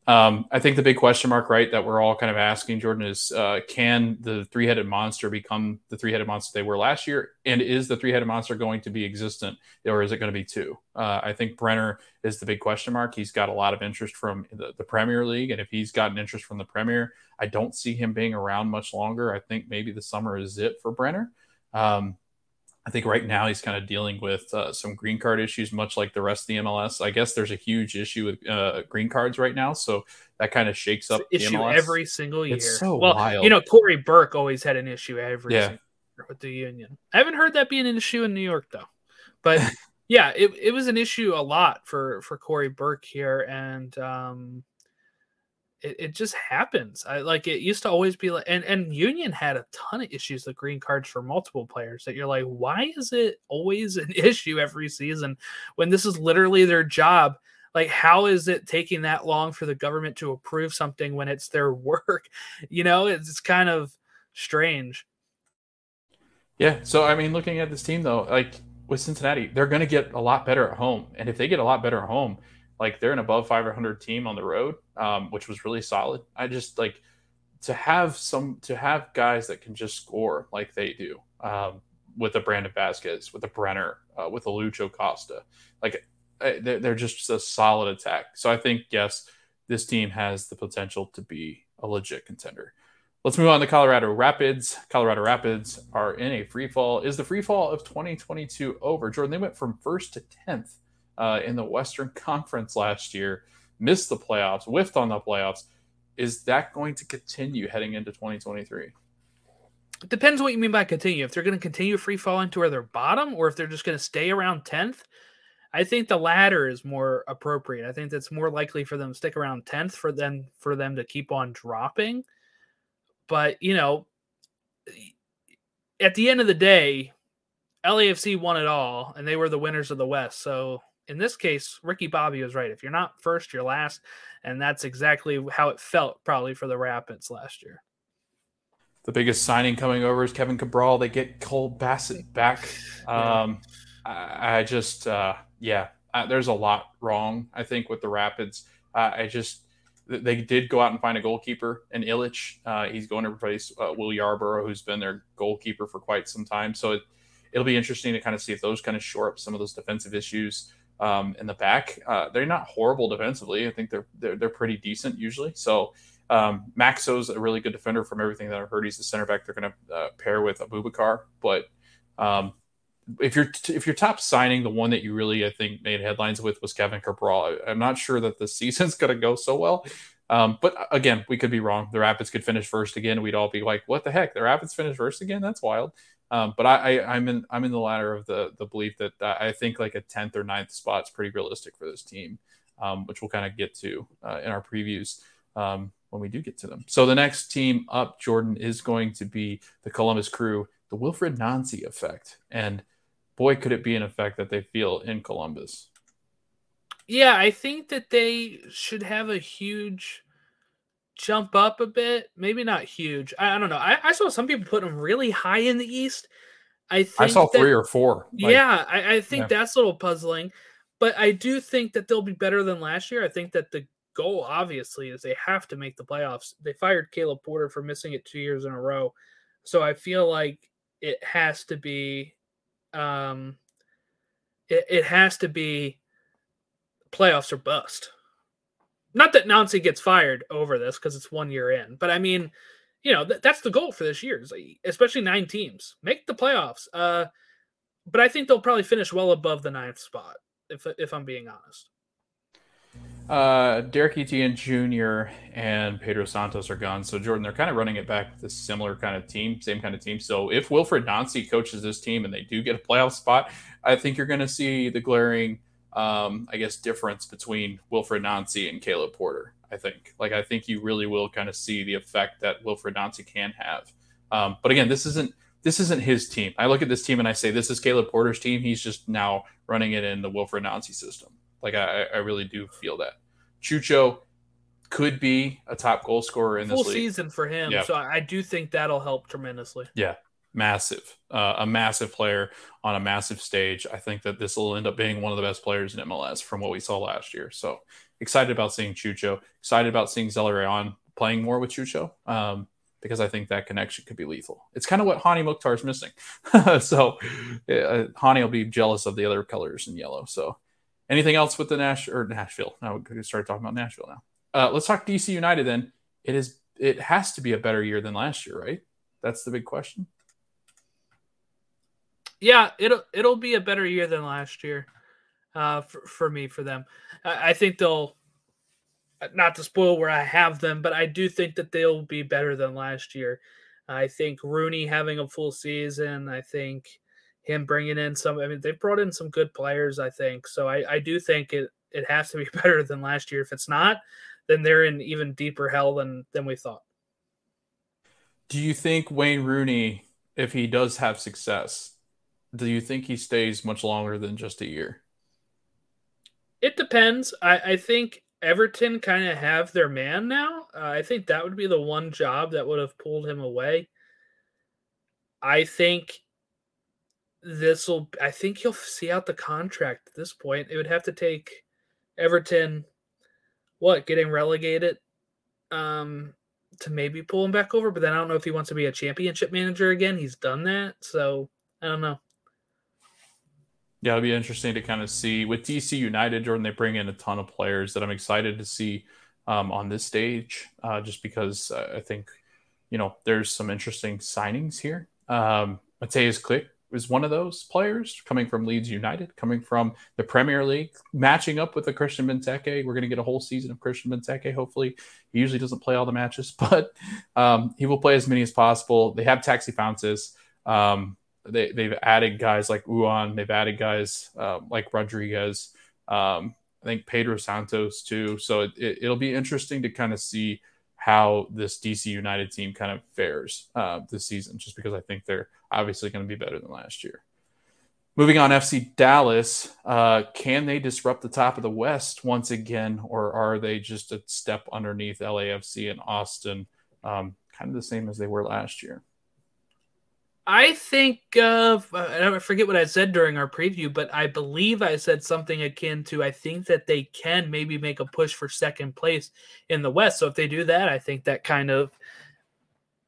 Um, I think the big question mark, right, that we're all kind of asking, Jordan, is uh, can the three headed monster become the three headed monster they were last year? And is the three headed monster going to be existent or is it going to be two? Uh, I think Brenner is the big question mark. He's got a lot of interest from the, the, Premier League. And if he's gotten interest from the Premier, I don't see him being around much longer. I think maybe the summer is it for Brenner. Um, I think right now he's kind of dealing with uh, some green card issues, much like the rest of the MLS. I guess there's a huge issue with uh, green cards right now, so that kind of shakes up issue MLS. every single year. It's so well, wild. you know, Cory Burke always had an issue every Yeah. single year with the union. I haven't heard that being an issue in New York though, but yeah, it, it was an issue a lot for for Cory Burke here, and um, it, it just happens. I like it used to always be like, and and Union had a ton of issues with green cards for multiple players. That you're like, why is it always an issue every season when this is literally their job? Like, how is it taking that long for the government to approve something when it's their work? You know, it's, it's kind of strange. Yeah. So I mean, looking at this team though, like with Cincinnati, they're going to get a lot better at home, and if they get a lot better at home, like they're an above 500 team on the road, um, which was really solid. I just like to have some to have guys that can just score like they do um, with a Brandon Vazquez, with a Brenner, uh, with a Lucho Acosta. Like they're, they're just a solid attack. So I think yes, this team has the potential to be a legit contender. Let's move on to Colorado Rapids. Colorado Rapids are in a free fall. Is the free fall of 2022 over? Jordan, they went from first to 10th uh, in the Western Conference last year, missed the playoffs, whiffed on the playoffs. Is that going to continue heading into 2023? It depends what you mean by continue. If they're going to continue free falling to where they're bottom, or if they're just going to stay around 10th. I think the latter is more appropriate. I think that's more likely for them to stick around 10th for them for them to keep on dropping. But, you know, at the end of the day, LAFC won it all and they were the winners of the West. So, in this case, Ricky Bobby was right. If you're not first, you're last, and that's exactly how it felt probably for the Rapids last year. The biggest signing coming over is Kevin Cabral. They get Cole Bassett back. Um, I, I just, uh, yeah, uh, there's a lot wrong, I think, with the Rapids. Uh, I just, they did go out and find a goalkeeper in Ilic. Uh, he's going to replace uh, Will Yarbrough, who's been their goalkeeper for quite some time. So it, it'll be interesting to kind of see if those kind of shore up some of those defensive issues um, in the back. Uh, they're not horrible defensively. I think they're they're, they're pretty decent usually. So um, Maxsø's a really good defender from everything that I've heard. He's the center back they're going to uh, pair with Abubakar. But um, if you're if your top signing, the one that you really I think made headlines with was Kevin Cabral. I'm not sure that the season's going to go so well. Um, but again, we could be wrong. The Rapids could finish first again. We'd all be like, "What the heck? The Rapids finished first again? That's wild." Um, but I, I, am in I'm in the latter of the the belief that I think like a tenth or 9th spot is pretty realistic for this team, um, which we'll kind of get to uh, in our previews um, when we do get to them. So the next team up, Jordan, is going to be the Columbus Crew, the Wilfried Nancy effect, and boy, could it be an effect that they feel in Columbus. Yeah, I think that they should have a huge jump up a bit. Maybe not huge. I, I don't know. I, I, saw some people put them really high in the East. I think I saw that, three or four. Like, yeah, I, I think yeah. that's a little puzzling. But I do think that they'll be better than last year. I think that the goal, obviously, is they have to make the playoffs. They fired Caleb Porter for missing it two years in a row. So I feel like it has to be um it, it has to be playoffs or bust. Not that Nancy gets fired over this because it's one year in, but I mean, you know, th- that's the goal for this year, especially nine teams. Make the playoffs. Uh, but I think they'll probably finish well above the ninth spot, if if I'm being honest. Uh, Derrick Etienne Jr. and Pedro Santos are gone. So, Jordan, they're kind of running it back to similar kind of team, same kind of team. So, if Wilfried Nancy coaches this team and they do get a playoff spot, I think you're going to see the glaring, um, I guess, difference between Wilfried Nancy and Caleb Porter. I think. Like, I think you really will kind of see the effect that Wilfried Nancy can have. Um, but again, this isn't this isn't his team. I look at this team and I say, this is Caleb Porter's team. He's just now running it in the Wilfried Nancy system. Like I, I really do feel that. Cucho could be a top goal scorer in Full this league. season for him. Yep. So I do think that'll help tremendously. Yeah, massive. Uh, a massive player on a massive stage. I think that this will end up being one of the best players in MLS from what we saw last year. So excited about seeing Cucho. Excited about seeing Zelarayan playing more with Cucho. Um, because I think that connection could be lethal. It's kind of what Hany Mukhtar is missing. so uh, Hani will be jealous of the other colors in yellow. So anything else with the Nash or Nashville? Now we start talking about Nashville now. Uh, let's talk DC United then. It is it has to be a better year than last year, right? That's the big question. Yeah, it'll it'll be a better year than last year, uh, for for me for them. I, I think they'll not to spoil where I have them, but I do think that they'll be better than last year. I think Rooney having a full season. I think him bringing in some. I mean, they brought in some good players. I think so. I, I do think it it has to be better than last year. If it's not, then they're in even deeper hell than than we thought. Do you think Wayne Rooney, if he does have success, do you think he stays much longer than just a year? It depends. I, I think Everton kind of have their man now. Uh, I think that would be the one job that would have pulled him away. I think this will. I think he'll see out the contract at this point. It would have to take Everton, what getting relegated, um, to maybe pull him back over. But then I don't know if he wants to be a championship manager again. He's done that, so I don't know. Yeah, it'll be interesting to kind of see with DC United, Jordan. They bring in a ton of players that I'm excited to see um, on this stage, uh, just because I think you know there's some interesting signings here. Um, Mateusz Klich is one of those players coming from Leeds United, coming from the Premier League, matching up with the Christian Benteke. We're going to get a whole season of Christian Benteke. Hopefully, he usually doesn't play all the matches, but um, he will play as many as possible. They have Taxi Fountas. Um, they they've added guys like Uan, they've added guys uh, like Rodriguez. Um, I think Pedro Santos too. So it, it, will be interesting to kind of see how this DC United team kind of fares uh, this season, just because I think they're obviously going to be better than last year. Moving on, FC Dallas, uh, can they disrupt the top of the West once again, or are they just a step underneath LAFC and Austin, um, kind of the same as they were last year? I think uh, I forget what I said during our preview, but I believe I said something akin to I think that they can maybe make a push for second place in the West. So if they do that, I think that kind of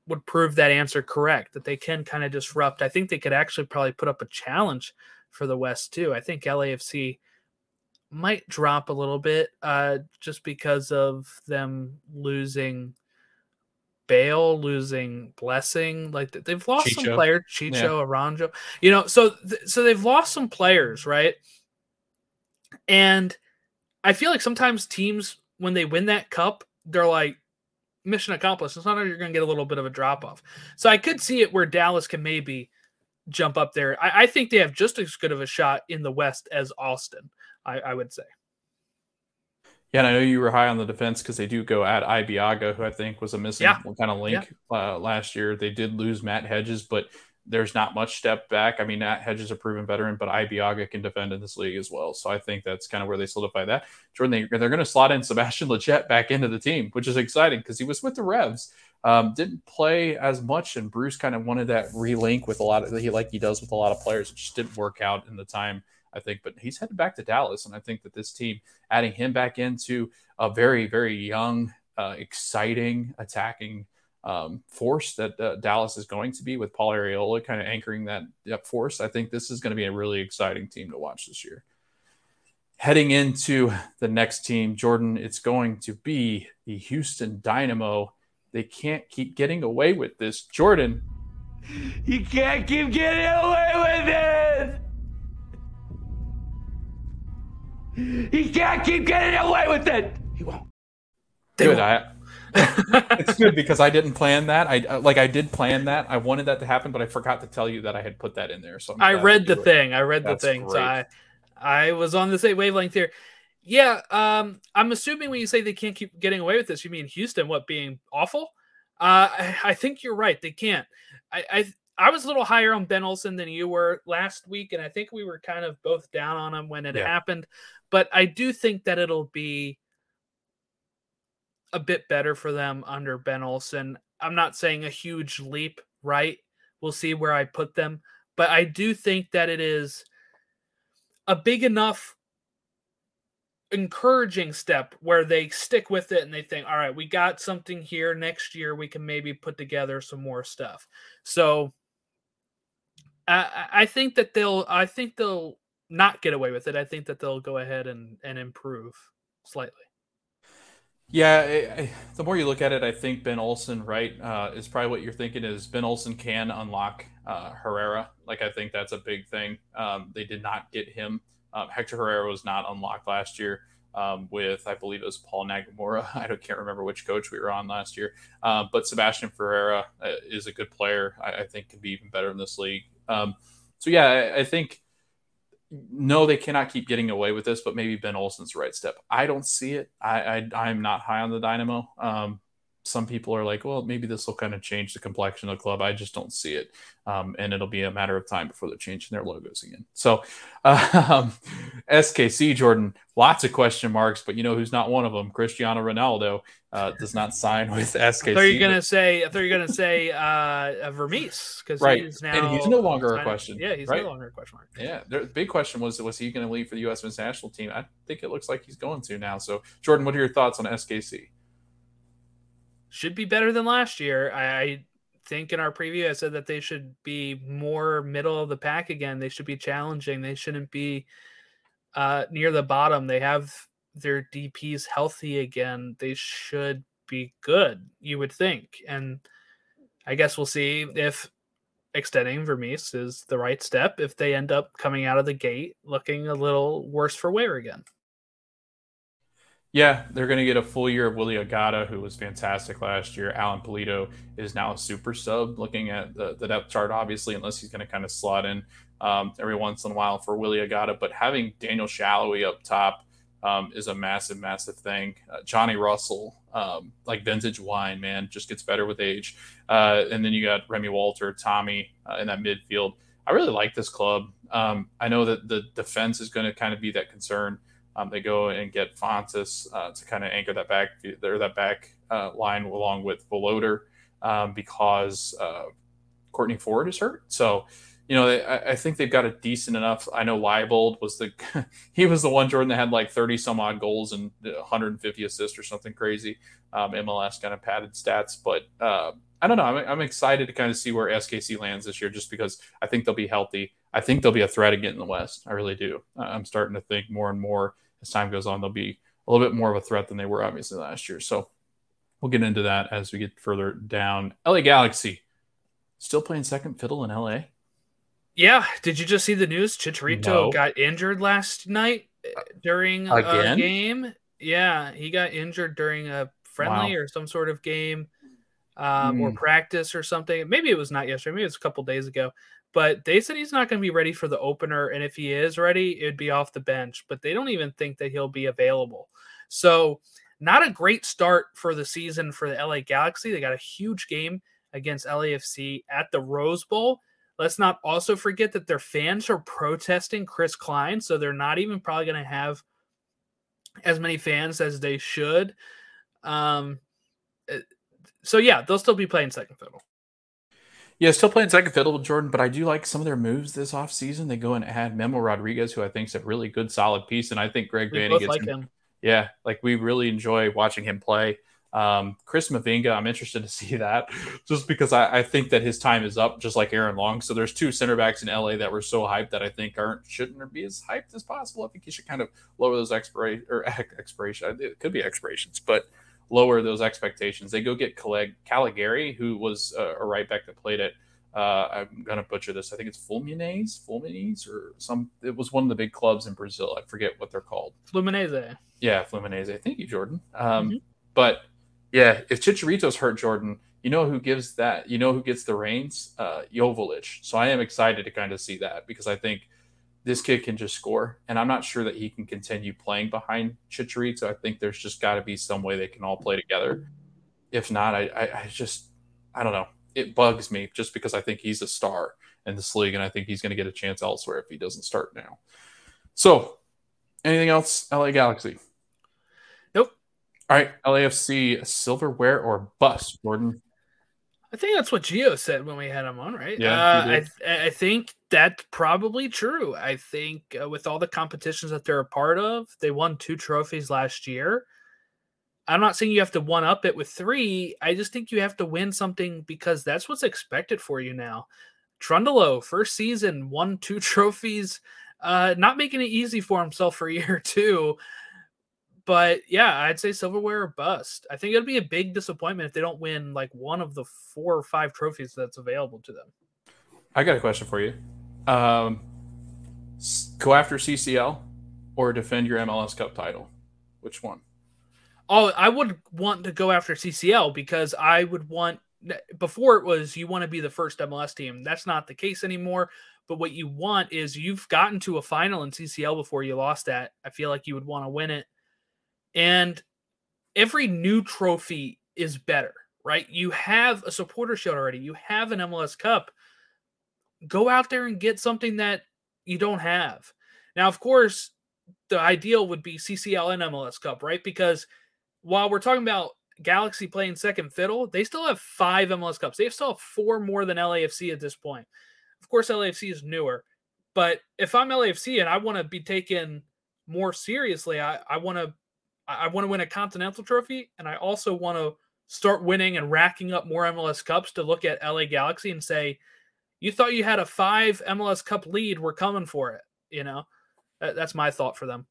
would prove that answer correct that they can kind of disrupt. I think they could actually probably put up a challenge for the West too. I think LAFC might drop a little bit uh, just because of them losing Bale losing Blessing, like they've lost Chicho. some players, Chicho, yeah. Arango, you know, so th- so they've lost some players, right? And I feel like sometimes teams when they win that cup, they're like mission accomplished. It's not you're going to get a little bit of a drop off. So I could see it where Dallas can maybe jump up there. I, I think they have just as good of a shot in the West as Austin. I, I would say. Yeah, and I know you were high on the defense because they do go at Ibeagha, who I think was a missing yeah. kind of link yeah. uh, last year. They did lose Matt Hedges, but there's not much step back. I mean, Matt Hedges a proven veteran, but Ibeagha can defend in this league as well. So I think that's kind of where they solidify that. Jordan, they, they're going to slot in Sebastian Lletget back into the team, which is exciting because he was with the Revs. Um, didn't play as much, and Bruce kind of wanted that relink with a lot of he like he does with a lot of players. It just didn't work out in the time I think. But he's headed back to Dallas, and I think that this team, adding him back into a very, very young, uh, exciting attacking um, force that uh, Dallas is going to be with Paul Arriola kind of anchoring that, that force, I think this is going to be a really exciting team to watch this year. Heading into the next team, Jordan, it's going to be the Houston Dynamo. They can't keep getting away with this. Jordan. You can't keep getting away with it. He can't keep getting away with it. He won't. Good. I, it's good because I didn't plan that. I uh, like I did plan that. I wanted that to happen, but I forgot to tell you that I had put that in there. So i read the thing. I read That's the thing. Great. So I I was on the same wavelength here. Yeah, um, I'm assuming when you say they can't keep getting away with this, you mean Houston, what being awful? Uh, I, I think you're right. They can't. I, I I was a little higher on Ben Olsen than you were last week, and I think we were kind of both down on him when it yeah. happened. But I do think that it'll be a bit better for them under Ben Olsen. I'm not saying a huge leap, right? We'll see where I put them, but I do think that it is a big enough encouraging step where they stick with it and they think, all right, we got something here. Next year, we can maybe put together some more stuff. So I, I think that they'll, I think they'll not get away with it. I think that they'll go ahead and, and improve slightly. Yeah, I, I, the more you look at it, I think Ben Olsen, right, uh, is probably what you're thinking is Ben Olsen can unlock uh, Herrera. Like I think that's a big thing. Um, they did not get him. Um, Hector Herrera was not unlocked last year um, with I believe it was Paul Nagamura. I don't, can't remember which coach we were on last year, uh, but Sebastian Ferreira uh, is a good player. I, I, think can be even better in this league. Um, so yeah, I, I, think no, they cannot keep getting away with this, but maybe Ben Olsen's the right step. I don't see it. I, I am not high on the Dynamo. Um, some people are like, well, maybe this will kind of change the complexion of the club. I just don't see it. Um, and it'll be a matter of time before they're changing their logos again. So, um, SKC Jordan, lots of question marks, but you know who's not one of them? Cristiano Ronaldo uh, does not sign with SKC. I thought you're gonna say, I thought you're gonna say uh, Vermes because right, he's now and he's no longer a question. Yeah, he's right? no longer a question mark. Yeah, the big question was, was he going to leave for the U.S. men's national team? I think it looks like he's going to now. So, Jordan, what are your thoughts on SKC? Should be better than last year. I, think in our preview I said that they should be more middle of the pack again. They should be challenging. They shouldn't be uh, near the bottom. They have their DPs healthy again. They should be good, you would think. And I guess we'll see if extending Vermes is the right step if they end up coming out of the gate looking a little worse for wear again. Yeah, they're going to get a full year of Willy Agada, who was fantastic last year. Alan Pulido is now a super sub, looking at the, the depth chart, obviously, unless he's going to kind of slot in um, every once in a while for Willy Agada. But having Daniel Salloi up top um, is a massive, massive thing. Uh, Johnny Russell, um, like vintage wine, man, just gets better with age. Uh, and then you got Remi Walter, Thommy uh, in that midfield. I really like this club. Um, I know that the defense is going to kind of be that concern. Um, they go and get Fontàs uh, to kind of anchor that back or that back uh, line along with Voloder um, because uh, Kortne Ford is hurt. So, you know, they, I, I, think they've got a decent enough. I know Leibold was the he was the one Jordan that had like thirty some odd goals and 150 assists or something crazy. Um, MLS kind of padded stats, but uh, I don't know. I'm, I'm excited to kind of see where SKC lands this year, just because I think they'll be healthy. I think they'll be a threat again in the West. I really do. I'm starting to think more and more as time goes on, they'll be a little bit more of a threat than they were obviously last year. So we'll get into that as we get further down. LA Galaxy still playing second fiddle in LA. Yeah. Did you just see the news? Chicharito no. got injured last night uh, during Again? a game. Yeah, he got injured during a friendly wow. or some sort of game um, mm. or hmm. practice or something. Maybe it was not yesterday. Maybe it was a couple days ago but they said he's not going to be ready for the opener. And if he is ready, it'd be off the bench. But they don't even think that he'll be available. So, not a great start for the season for the LA Galaxy. They got a huge game against LAFC at the Rose Bowl. Let's not also forget that their fans are protesting Chris Klein. So, they're not even probably going to have as many fans as they should. Um, eh, so, yeah, they'll still be playing second fiddle. Yeah, still playing second fiddle with Jordan, but I do like some of their moves this offseason. They go and add Memo Rodriguez, who I think is a really good, solid piece, and I think Greg we Vanney gets like him. him. Yeah, like we really enjoy watching him play. Um, Chris Mavinga, I'm interested to see that just because I, I, think that his time is up, just like Aaron Long. So there's two center backs in LA that were so hyped that I think aren't shouldn't be as hyped as possible. I think you should kind of lower those expiration or expiration. It could be expirations, but lower those expectations. They go get Calegari, who was a right back that played it. Uh, I'm gonna butcher this. I think it's Fluminense, Fluminense, or some. It was one of the big clubs in Brazil. I forget what they're called. Fluminense. Yeah, Fluminense. Thank you, Jordan. Um, mm-hmm. But yeah, if Chicharito's hurt, Jordan, you know who gives that? You know who gets the reins? Uh. So I am excited to kind of see that because I think this kid can just score. And I'm not sure that he can continue playing behind Chicharito. So I think there's just got to be some way they can all play together. If not, I, I, I, just, I don't know. It bugs me just because I think he's a star in this league. And I think he's going to get a chance elsewhere if he doesn't start now. So, anything else, LA Galaxy? Nope. All right, LAFC, silverware or bust, Jordan? I think that's what Gio said when we had him on, right? Yeah, uh, I, I think that's probably true. I think uh, with all the competitions that they're a part of, they won two trophies last year. I'm not saying you have to one up it with three. I just think you have to win something because that's what's expected for you now. Cherundolo, first season, won two trophies, uh, not making it easy for himself for year two. But yeah, I'd say silverware or bust. I think it'll be a big disappointment if they don't win like one of the four or five trophies that's available to them. I got a question for you. Um, go after CCL or defend your MLS Cup title? Which one? Oh, I would want to go after CCL because I would want before it was you want to be the first MLS team. That's not the case anymore. But what you want is you've gotten to a final in CCL before you lost that. I feel like you would want to win it. And every new trophy is better, right? You have a supporter shield already. You have an MLS Cup. Go out there and get something that you don't have. Now, of course, the ideal would be CCL and MLS Cup, right? Because while we're talking about Galaxy playing second fiddle, they still have five MLS Cups. They still have four more than LAFC at this point. Of course, LAFC is newer, but if I'm LAFC and I want to be taken more seriously, I, I want to I want to win a continental trophy, and I also want to start winning and racking up more MLS Cups to look at LA Galaxy and say, "You thought you had a five MLS Cup lead? We're coming for it." You know, that's my thought for them.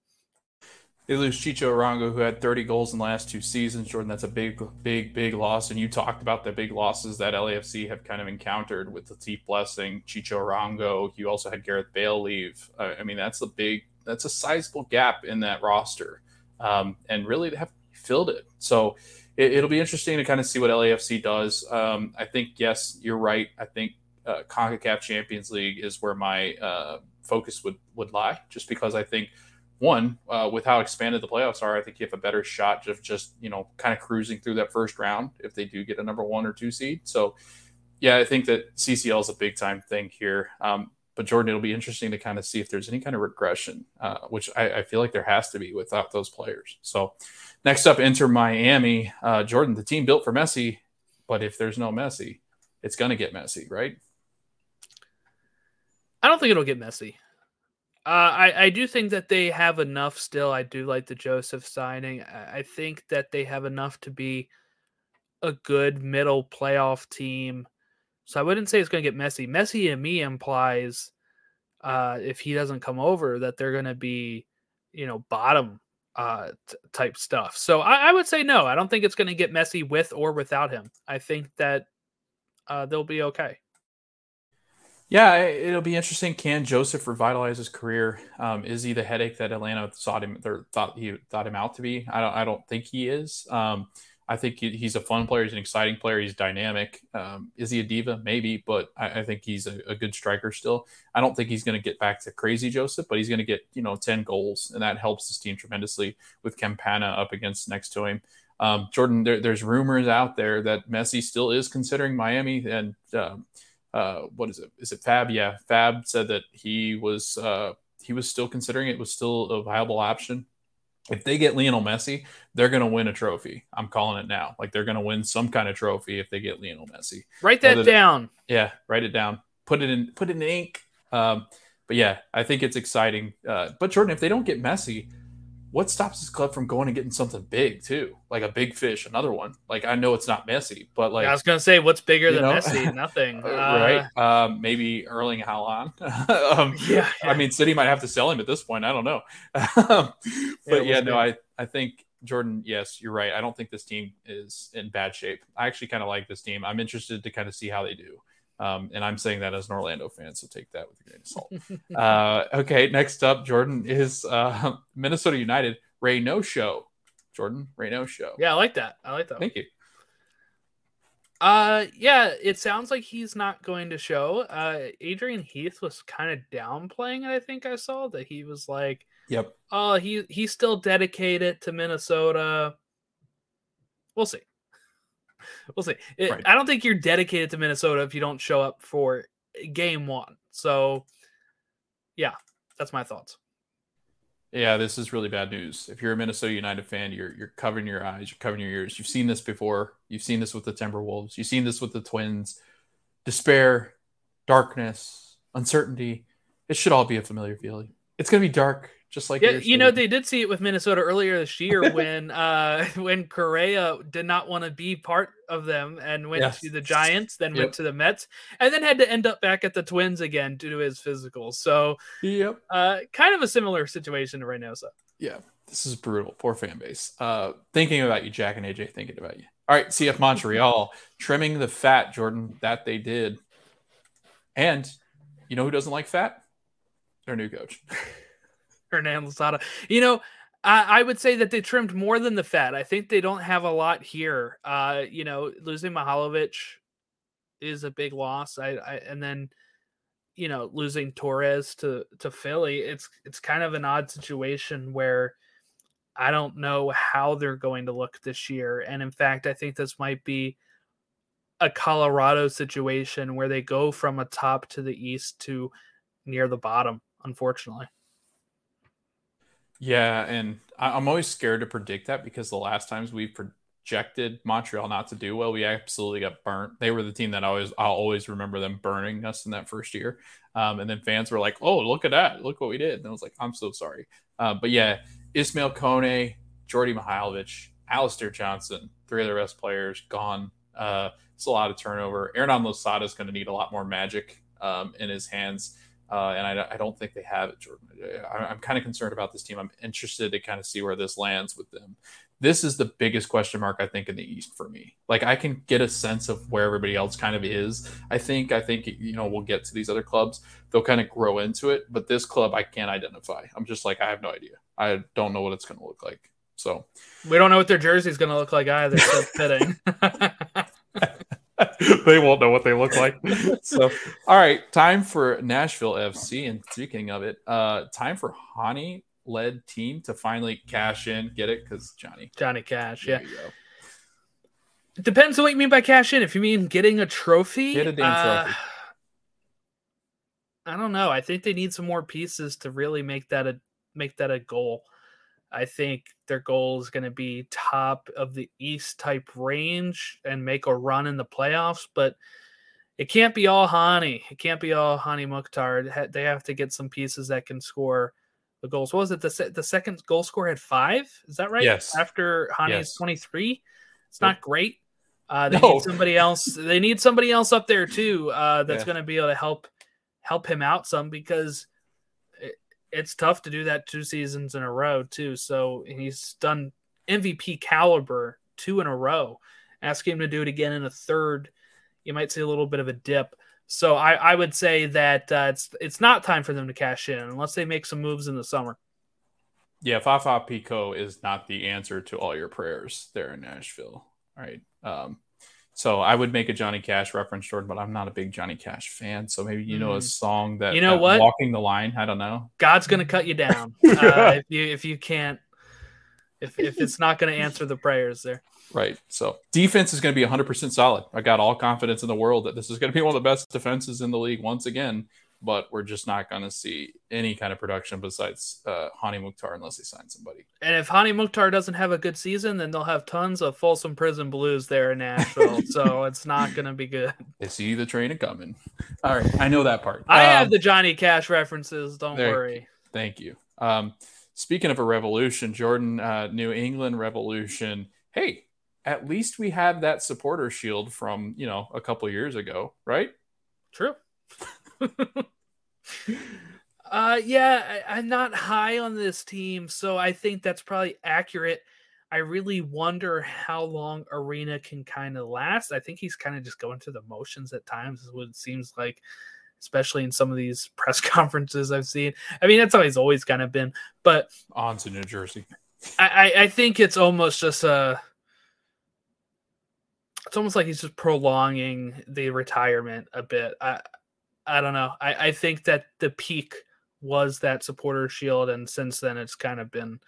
They lose Chicho Arango, who had 30 goals in the last two seasons. Jordan, that's a big, big, big loss. And you talked about the big losses that LAFC have kind of encountered with the Latif Blessing, Chicho Arango. You also had Gareth Bale leave. I mean, that's a big, that's a sizable gap in that roster. Um, and really, they have filled it. So it, will be interesting to kind of see what LAFC does. Um, I think, yes, you're right. I think uh, CONCACAF Champions League is where my uh, focus would, would lie, just because I think – one, uh, with how expanded the playoffs are, I think you have a better shot of just, you know, kind of cruising through that first round if they do get a number one or two seed. So, yeah, I think that CCL is a big time thing here. Um, but Jordan, it'll be interesting to kind of see if there's any kind of regression, uh, which I, I, feel like there has to be without those players. So, next up, Inter Miami. Uh, Jordan, the team built for Messi, but if there's no Messi, it's going to get messy, right? I don't think it'll get messy. Uh, I, I do think that they have enough still. I do like the Josef signing. I, I think that they have enough to be a good middle playoff team. So I wouldn't say it's going to get messy. Messy to me implies uh, if he doesn't come over that they're going to be, you know, bottom uh, t- type stuff. So I, I, would say no. I don't think it's going to get messy with or without him. I think that uh, they'll be okay. Yeah, it'll be interesting. Can Josef revitalize his career? Um, is he the headache that Atlanta thought him or thought he thought him out to be? I don't. I don't think he is. Um, I think he, he's a fun player. He's an exciting player. He's dynamic. Um, is he a diva? Maybe, but I, I think he's a, a, good striker still. I don't think he's going to get back to crazy Josef, but he's going to get you know ten goals, and that helps his team tremendously with Campana up against next to him. Um, Jordan, there, there's rumors out there that Messi still is considering Miami, and uh, what is it? Is it Fab? Yeah, Fab said that he was uh, he was still considering it was still a viable option. If they get Lionel Messi, they're going to win a trophy. I'm calling it now. Like they're going to win some kind of trophy if they get Lionel Messi. Write that Whether down. yeah, write it down. Put it in. Put it in ink. Um, but yeah, I think it's exciting. Uh, but Jordan, if they don't get Messi, what stops this club from going and getting something big too, like a big fish, another one? Like I know it's not Messi, but like I was gonna say, what's bigger than know? Messi? Nothing, uh, right? Um, maybe Erling Haaland. um, yeah, yeah, I mean, City might have to sell him at this point. I don't know, but yeah, yeah no, I I think Jordan, yes, you're right. I don't think this team is in bad shape. I actually kind of like this team. I'm interested to kind of see how they do. Um, and I'm saying that as an Orlando fan, so take that with a grain of salt. uh, okay, next up, Jordan is uh, Minnesota United. Ray No Show. Jordan, Ray No Show. Yeah, I like that. I like that. Thank you. Uh, yeah, it sounds like he's not going to show. Uh, Adrian Heath was kind of downplaying it. I think I saw that he was like, "Yep, oh, he he's still dedicated to Minnesota." We'll see we'll see. It, right. I don't think you're dedicated to Minnesota if you don't show up for game one. So, yeah, that's my thoughts. Yeah, this is really bad news. If you're a Minnesota United fan, you're you're covering your eyes, you're covering your ears. You've seen this before. You've seen this with the Timberwolves. You've seen this with the Twins. Despair, darkness, uncertainty. It should all be a familiar feeling. It's going to be dark just like yeah, you know they did see it with Minnesota earlier this year when uh when Correa did not want to be part of them and went yes. to the Giants, then yep. went to the Mets, and then had to end up back at the Twins again due to his physical. So yep, uh, kind of a similar situation to Reynoso. Yeah, this is brutal. Poor fan base. Uh, thinking about you, Jack and AJ. Thinking about you. All right, CF Montreal trimming the fat, Jordan. That they did. And you know who doesn't like fat? Their new coach. Hernan Losada. You know, I, I, would say that they trimmed more than the fat. I think they don't have a lot here. Uh, you know, losing Mihailovic is a big loss. I, I and then you know losing Torres to to Philly. It's it's kind of an odd situation where I don't know how they're going to look this year. And in fact, I think this might be a Colorado situation where they go from a top to the east to near the bottom, unfortunately. Yeah, and I'm always scared to predict that because the last times we've projected Montreal not to do well, we absolutely got burnt. They were the team that I always I'll always remember them burning us in that first year. Um, and then fans were like, "Oh, look at that! Look what we did!" And I was like, "I'm so sorry." Uh, but yeah, Ismail Kone, Jordy Mihailovic, Alistair Johnston, three of the best players gone. Uh, it's a lot of turnover. Hernan Losada is going to need a lot more magic um, in his hands. Uh, and I, I, don't think they have it, Jordan. I, am kind of concerned about this team. I'm interested to kind of see where this lands with them. This is the biggest question mark I think in the East for me. Like I can get a sense of where everybody else kind of is. I think I think you know we'll get to these other clubs. They'll kind of grow into it, but this club I can't identify. I'm just like I have no idea. I don't know what it's going to look like. So we don't know what their jersey is going to look like either. So fitting. they won't know what they look like. So, all right, time for Nashville FC. And speaking of it, uh, time for Hany led team to finally cash in. Get it? Because Johnny, Johnny Cash, yeah. It depends on what you mean by cash in. If you mean getting a trophy, get a damn uh, trophy. I don't know. I think they need some more pieces to really make that a make that a goal. I think their goal is going to be top of the East type range and make a run in the playoffs, but it can't be all Hany. It can't be all Hany Mukhtar. They have to get some pieces that can score the goals. What was it? The, se- the second goal score had five? Is that right? Yes. After Hany's yes. 23? It's not great. Uh, they no. need somebody else. They need somebody else up there too. Uh, that's yeah. going to be able to help help him out some because it's tough to do that two seasons in a row too. So he's done MVP caliber two in a row. Asking him to do it again in a third, you might see a little bit of a dip. So I, I would say that uh, it's it's not time for them to cash in unless they make some moves in the summer. Yeah, Fafà Picault is not the answer to all your prayers there in Nashville, right? Um, so I would make a Johnny Cash reference, Jordan, but I'm not a big Johnny Cash fan. So maybe you know a mm. song that you know what walking the line. I don't know. God's gonna cut you down uh, if you if you can't if if it's not gonna answer the prayers there. Right. So defense is going to be 100% solid. I got all confidence in the world that this is going to be one of the best defenses in the league once again but we're just not going to see any kind of production besides uh, Hany Mukhtar unless they sign somebody. And if Hany Mukhtar doesn't have a good season, then they'll have tons of Folsom Prison Blues there in Nashville. so it's not going to be good. They see the train coming. All right, I know that part. I um, have the Johnny Cash references. Don't there, worry. Thank you. Um, speaking of a revolution, Jordan, uh, New England Revolution. Hey, at least we had that supporter shield from you know a couple years ago, right? True. uh, yeah, I, I'm not high on this team, so I think that's probably accurate. I really wonder how long Arena can kind of last. I think he's kind of just going through the motions at times, is what it seems like, especially in some of these press conferences I've seen. I mean, that's how he's always kind of been. But on to New Jersey. I, I think it's almost just a. It's almost like he's just prolonging the retirement a bit. I, I don't know. I, I think that the peak was that supporter shield, and since then it's kind of been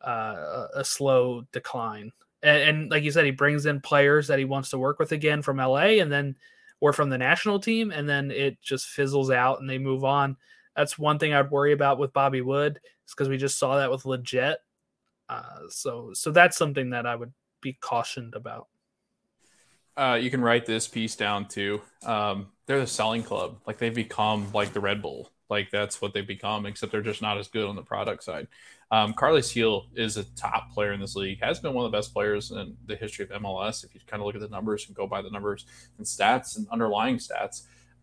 uh, a slow decline. And, and, like you said, he brings in players that he wants to work with again from LA, and then or from the national team, and then it just fizzles out and they move on. That's one thing I'd worry about with Bobby Wood, is because we just saw that with Lletget. Uh, so so that's something that I would be cautioned about. Uh, you can write this piece down too. Um, they're the selling club. Like they've become like the Red Bull. Like that's what they've become, except they're just not as good on the product side. Um, Carles Gil is a top player in this league. Has been one of the best players in the history of MLS. If you kind of look at the numbers and go by the numbers and stats and underlying stats,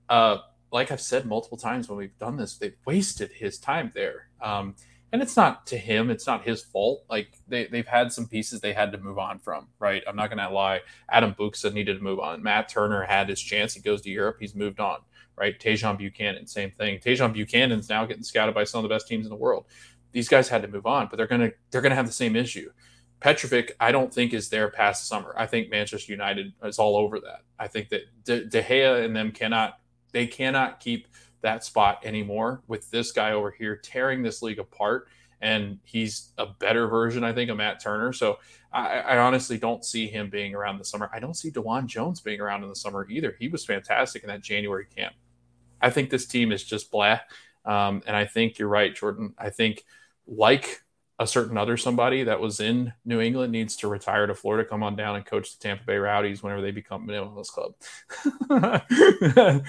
uh, like I've said multiple times when we've done this, they've wasted his time there. Um, and it's not to him it's not his fault like they, they've had some pieces they had to move on from right i'm not gonna lie adam buksa needed to move on matt turner had his chance he goes to europe he's moved on right? Tajon Buchanan, same thing. Tajon Buchanan's now getting scouted by some of the best teams in the world. These guys had to move on, but they're gonna they're gonna have the same issue. Petrovic, I don't think is there past summer. I think Manchester United is all over that. I think that De, De Gea and them cannot they cannot keep that spot anymore with this guy over here tearing this league apart. And he's a better version, I think, of Matt Turner. So I, I, honestly don't see him being around the summer. I don't see DeJuan Jones being around in the summer either. He was fantastic in that January camp. I think this team is just blah. Um, and I think you're right, Jordan. I think like a certain other somebody that was in New England needs to retire to Florida, come on down and coach the Tampa Bay Rowdies whenever they become Minneapolis club.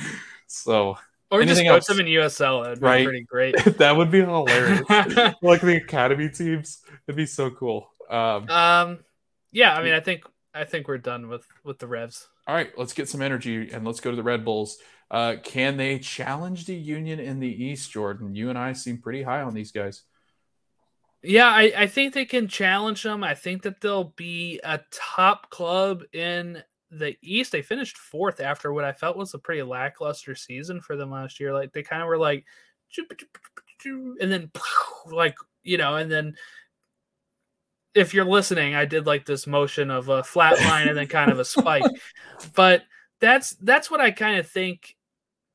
so or just put them in USL. That'd be right? pretty great. that would be hilarious. like the academy teams, it'd be so cool. Um, um, yeah. I mean, I think I think we're done with with the Revs. All right, let's get some energy and let's go to the Red Bulls. Uh, can they challenge the Union in the East, Jordan? You and I seem pretty high on these guys. Yeah, I, I think they can challenge them. I think that they'll be a top club in the East, they finished fourth after what I felt was a pretty lackluster season for them last year. Like they kind of were like, and then like you know, and then if you're listening, I did like this motion of a flat line and then kind of a spike, but that's that's what I kind of think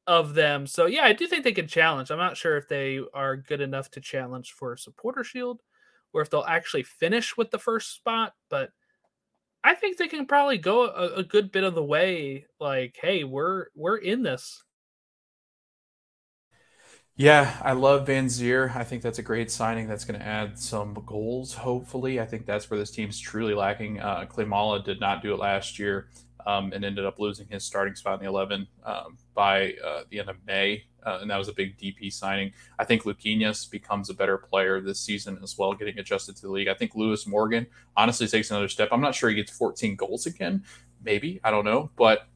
of them. So yeah, I do think they can challenge. I'm not sure if they are good enough to challenge for a supporter shield or if they'll actually finish with the first spot, but I think they can probably go a, a, good bit of the way. Like, hey, we're we're in this. Yeah, I love Vanzeir. I think that's a great signing. That's going to add some goals. Hopefully, I think that's where this team's truly lacking. Uh, did not do it last year um, and ended up losing his starting spot in the 11 um, by uh, the end of May. Uh, and that was a big DP signing. I think Luquinhas becomes a better player this season as well, getting adjusted to the league. I think Lewis Morgan honestly takes another step. I'm not sure he gets 14 goals again. Maybe. I don't know. But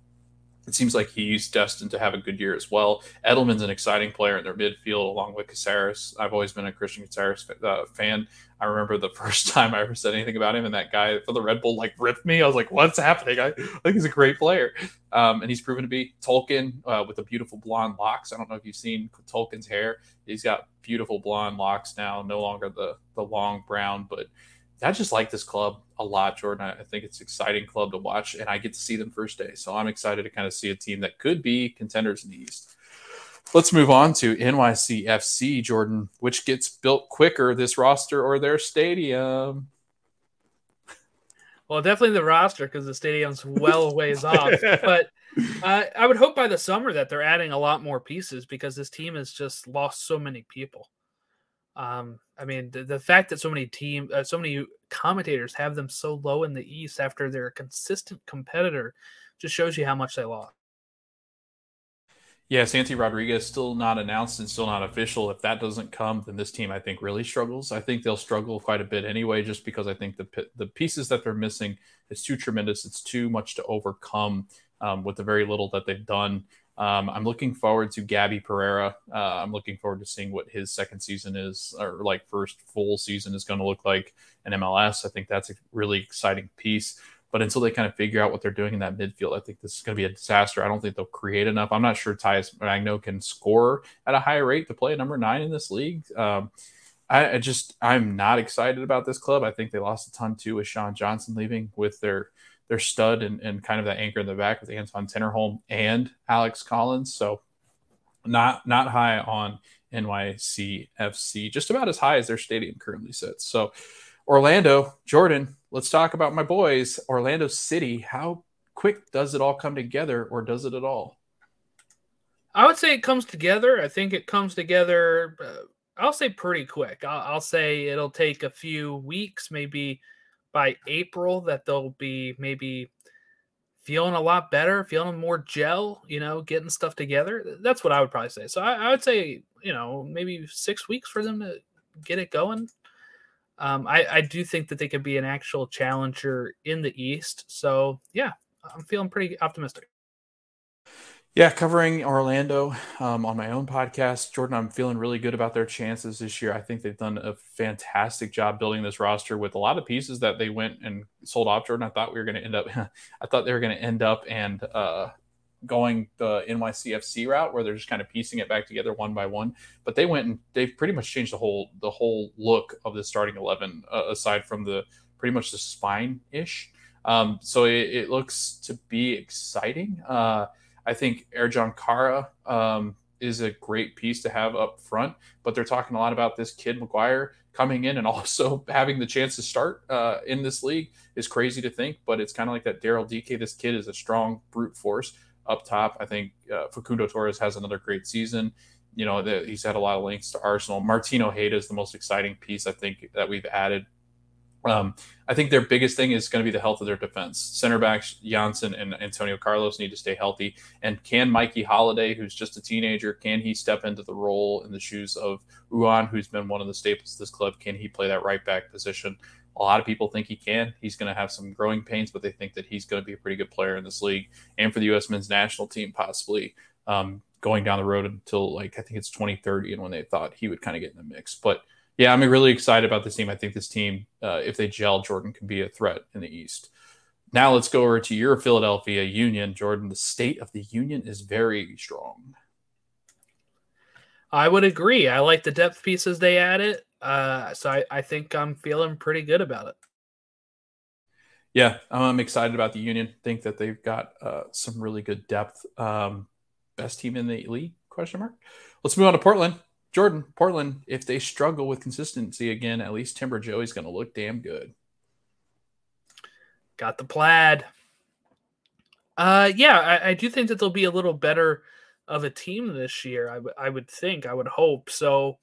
it seems like he's destined to have a good year as well. Edelman's an exciting player in their midfield, along with Cásseres. I've always been a Cristian Cásseres uh, fan. I remember the first time I ever said anything about him, and that guy for the Red Bull like ripped me. I was like, "What's happening?" I, think he's a great player, um, and he's proven to be. Tolkin uh, with the beautiful blonde locks. I don't know if you've seen Tolkin's hair. He's got beautiful blonde locks now, no longer the the long brown, but I just like this club a lot, Jordan. I think it's an exciting club to watch, and I get to see them first day. So I'm excited to kind of see a team that could be contenders in the East. Let's move on to NYCFC, Jordan, which gets built quicker, this roster or their stadium. Well, definitely the roster because the stadium's well ways off. But uh, I would hope by the summer that they're adding a lot more pieces because this team has just lost so many people. Um, I mean, the, the, fact that so many team, uh, so many commentators have them so low in the East after they're a consistent competitor, just shows you how much they lost. Yeah, Santi Rodriguez still not announced and still not official. If that doesn't come, then this team I think really struggles. I think they'll struggle quite a bit anyway, just because I think the the pieces that they're missing is too tremendous. It's too much to overcome um, with the very little that they've done. Um, I'm looking forward to Gabby Pereira. Uh, I'm looking forward to seeing what his second season is, or like first full season is going to look like in MLS. I think that's a really exciting piece. But until they kind of figure out what they're doing in that midfield, I think this is going to be a disaster. I don't think they'll create enough. I'm not sure Talles Magno can score at a high rate to play number nine in this league. Um, I, I, just I'm not excited about this club. I think they lost a ton too with Sean Johnson leaving with their their stud and, and kind of that anchor in the back with Anton Tinnerholm and Alex Callens. So not not high on NYCFC, just about as high as their stadium currently sits. So Orlando, Jordan, let's talk about my boys. Orlando City, how quick does it all come together or does it at all? I would say it comes together. I think it comes together, uh, I'll say pretty quick. I'll, I'll, say it'll take a few weeks, maybe by April that they'll be maybe feeling a lot better, feeling more gel, you know, getting stuff together. That's what I would probably say. So I, I would say, you know, maybe six weeks for them to get it going. Um, I, I do think that they could be an actual challenger in the East. So yeah, I'm feeling pretty optimistic. Yeah, covering Orlando um, on my own podcast, Jordan. I'm feeling really good about their chances this year. I think they've done a fantastic job building this roster with a lot of pieces that they went and sold off. Jordan, I thought we were going to end up. I thought they were going to end up and uh, going the NYCFC route where they're just kind of piecing it back together one by one. But they went and they've pretty much changed the whole the whole look of the starting eleven, uh, aside from the pretty much the spine ish. Um, so it, it, looks to be exciting. Uh, I think Ercan Kara um, is a great piece to have up front, but they're talking a lot about this kid McGuire coming in and also having the chance to start uh, in this league is crazy to think, but it's kind of like that Darryl Dike. This kid is a strong brute force up top. I think uh, Facundo Torres has another great season. You know, the, he's had a lot of links to Arsenal. Martino Ojeda is the most exciting piece I think that we've added um, I think their biggest thing is going to be the health of their defense. Center backs Jansson and Antonio Carlos need to stay healthy. And can Mikey Halliday, who's just a teenager, can he step into the role in the shoes of Ruan, who's been one of the staples of this club? Can he play that right back position? A lot of people think he can. He's going to have some growing pains, but they think that he's going to be a pretty good player in this league and for the U.S. men's national team, possibly um, going down the road until like I think it's 2030 and when they thought he would kind of get in the mix. But yeah, I'm really excited about this team. I think this team, uh, if they gel, Jordan can be a threat in the East. Now let's go over to your Philadelphia Union, Jordan. The state of the Union is very strong. I would agree. I like the depth pieces they added. Uh, so I, I think I'm feeling pretty good about it. Yeah, I'm excited about the Union. Think that they've got uh, some really good depth. Um, best team in the league? Question mark. Let's move on to Portland. Jordan, Portland, if they struggle with consistency again, at least Timber Joey's going to look damn good. Got the plaid. Uh, yeah, I, I, do think that they'll be a little better of a team this year. I, w- I would think, I would hope. So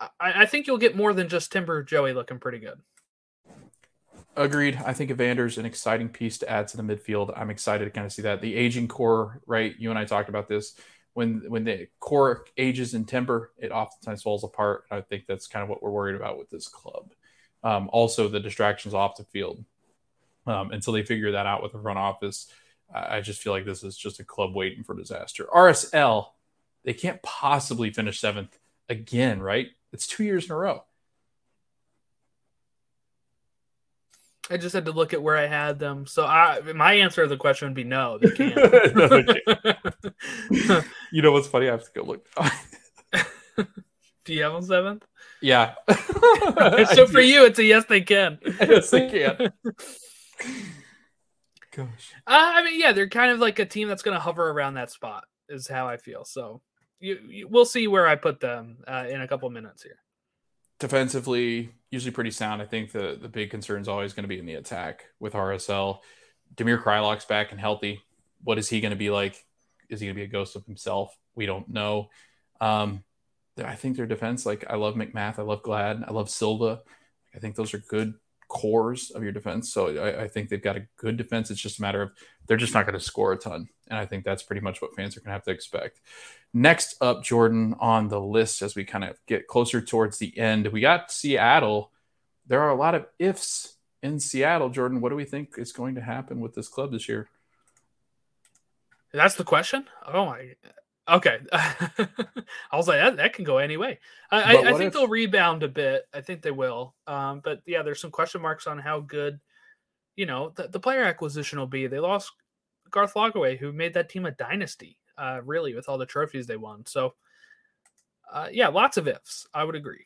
I, I think you'll get more than just Timber Joey looking pretty good. Agreed. I think Evander's an exciting piece to add to the midfield. I'm excited to kind of see that. The aging core, right? You and I talked about this when when the core ages in timber, it oftentimes falls apart. I think that's kind of what we're worried about with this club. Um, also, the distractions off the field um, until they figure that out with the front office. I just feel like this is just a club waiting for disaster. RSL, they can't possibly finish seventh again, right? It's two years in a row. I just had to look at where I had them. So I, my answer to the question would be no, they can't. no, they can't. you know what's funny? I have to go look. do you have them seventh? Yeah. so for you, it's a yes, they can. yes, they can. Gosh. Uh, I mean, yeah, they're kind of like a team that's going to hover around that spot. Is how I feel. So you, you we'll see where I put them uh, in a couple minutes here defensively, usually pretty sound. I think the the big concern is always going to be in the attack with RSL. Damir Kreilach's back and healthy. What is he going to be like? Is he going to be a ghost of himself? We don't know. Um, I think their defense, like I love MacMath, I love Glad, I love Silva. I think those are good cores of your defense. So I, I, think they've got a good defense. It's just a matter of they're just not going to score a ton. And I think that's pretty much what fans are going to have to expect. Next up, Jordan, on the list as we kind of get closer towards the end, we got Seattle. There are a lot of ifs in Seattle. Jordan, what do we think is going to happen with this club this year? That's the question. Oh my Okay, I was like that, that can go any way. I, I, I think if... they'll rebound a bit. I think they will. Um, but yeah, there's some question marks on how good, you know, the, the player acquisition will be. They lost Garth Lagerwey, who made that team a dynasty, uh, really, with all the trophies they won. So, uh, yeah, lots of ifs. I would agree.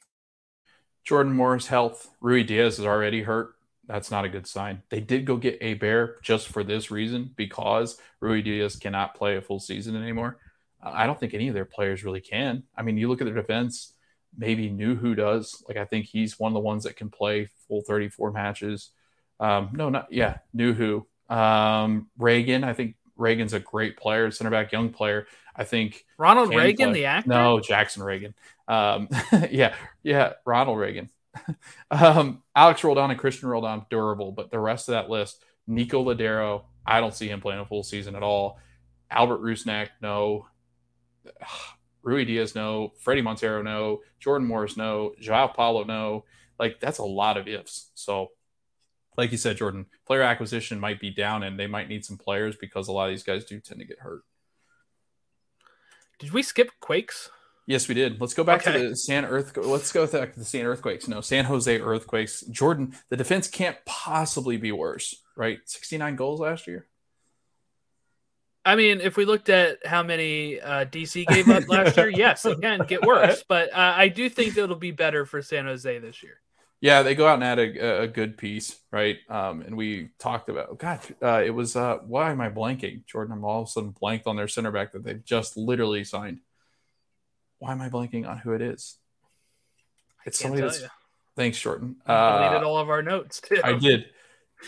Jordan Morris' health. Ruidíaz is already hurt. That's not a good sign. They did go get Héber just for this reason because Ruidíaz cannot play a full season anymore. I don't think any of their players really can. I mean, you look at their defense, maybe Nouhou does. Like, I think he's one of the ones that can play full 34 matches. Um, no, not, yeah, Nouhou. Um, Ragen, I think Ragen's a great player, center back, young player. I think Ronald Reagan, play. the actor. No, Jackson Ragen. Um, yeah, yeah, Ronald Reagan. um, Alex Roldan and Cristian Roldan, durable, but the rest of that list, Nico Lodeiro, I don't see him playing a full season at all. Albert Rusnak, no. Ruidíaz, no. Fredy Montero, no. Jordan Morris, no. Joao Paulo, no. Like that's a lot of ifs. So, like you said, Jordan, player acquisition might be down, and they might need some players because a lot of these guys do tend to get hurt. Did we skip Quakes? Yes, we did. Let's go back okay. to the San Earth. Let's go back to the San Earthquakes. No, San Jose Earthquakes. Jordan, the defense can't possibly be worse, right? Sixty-nine goals last year. I mean, if we looked at how many uh, DC gave up last year, yes, it can get worse. But uh, I do think it'll be better for San Jose this year. Yeah, they go out and add a, a good piece, right? Um, and we talked about, God, uh, it was, uh, why am I blanking? Jordan, I'm all of a sudden blanked on their center back that they've just literally signed. Why am I blanking on who it is? It's somebody that's. You. Thanks, Jordan. Uh, deleted all of our notes, too. I did.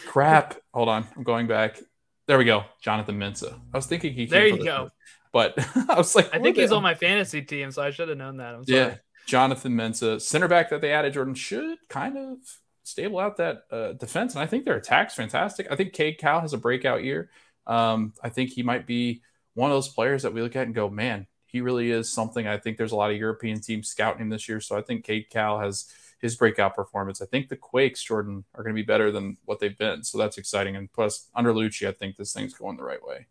Crap. Hold on. I'm going back. There we go. Jonathan Mensah. I was thinking he. there you go. but I was like, I think he's on my fantasy team, so I should have known that. I'm sorry. Yeah. Jonathan Mensah, center back that they added, Jordan should kind of stable out that uh, defense, and I think their attack's fantastic. I think Cade Cowell has a breakout year. Um, I think he might be one of those players that we look at and go, man, he really is something. I think there's a lot of European teams scouting him this year, so I think Cade Cowell has his breakout performance. I think the Quakes, Jordan, are going to be better than what they've been, so that's exciting. And plus, under Luchi, I think this thing's going the right way.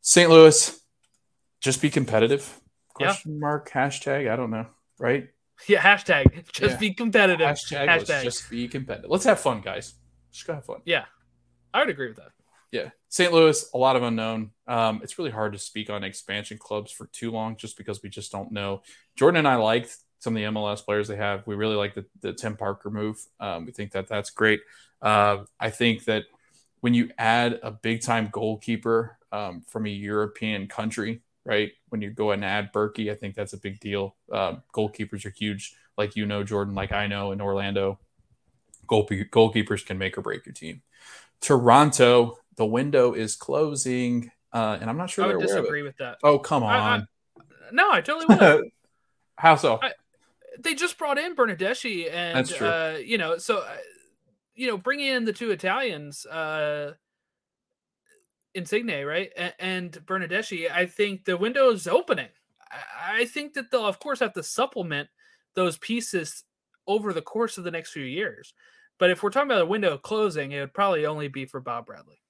St. Louis, just be competitive. Question yeah. mark hashtag. I don't know. Right? Yeah. Hashtag. Just yeah. be competitive. Hashtag. hashtag. Let's just be competitive. Let's have fun, guys. Just go have fun. Yeah. I would agree with that. Yeah. St. Louis, a lot of unknown. Um, it's really hard to speak on expansion clubs for too long just because we just don't know. Jordan and I liked some of the MLS players they have. We really like the, the Tim Parker move. Um, we think that that's great. Uh, I think that when you add a big time goalkeeper um, from a European country, right? When you go and add Bürki, I think that's a big deal. Uh, goalkeepers are huge, like you know, Jordan, like I know in Orlando. Goal- goalkeepers can make or break your team. Toronto, the window is closing, uh, and I'm not sure. I would disagree with that. Oh come on! I, I, no, I totally would. How so? I, they just brought in Bernardeschi, and uh, you know, so uh, you know, bringing in the two Italians, uh, Insigne, right, and, and Bernardeschi, I think the window is opening. I, I think that they'll, of course, have to supplement those pieces over the course of the next few years. But if we're talking about a window closing, it would probably only be for Bob Bradley.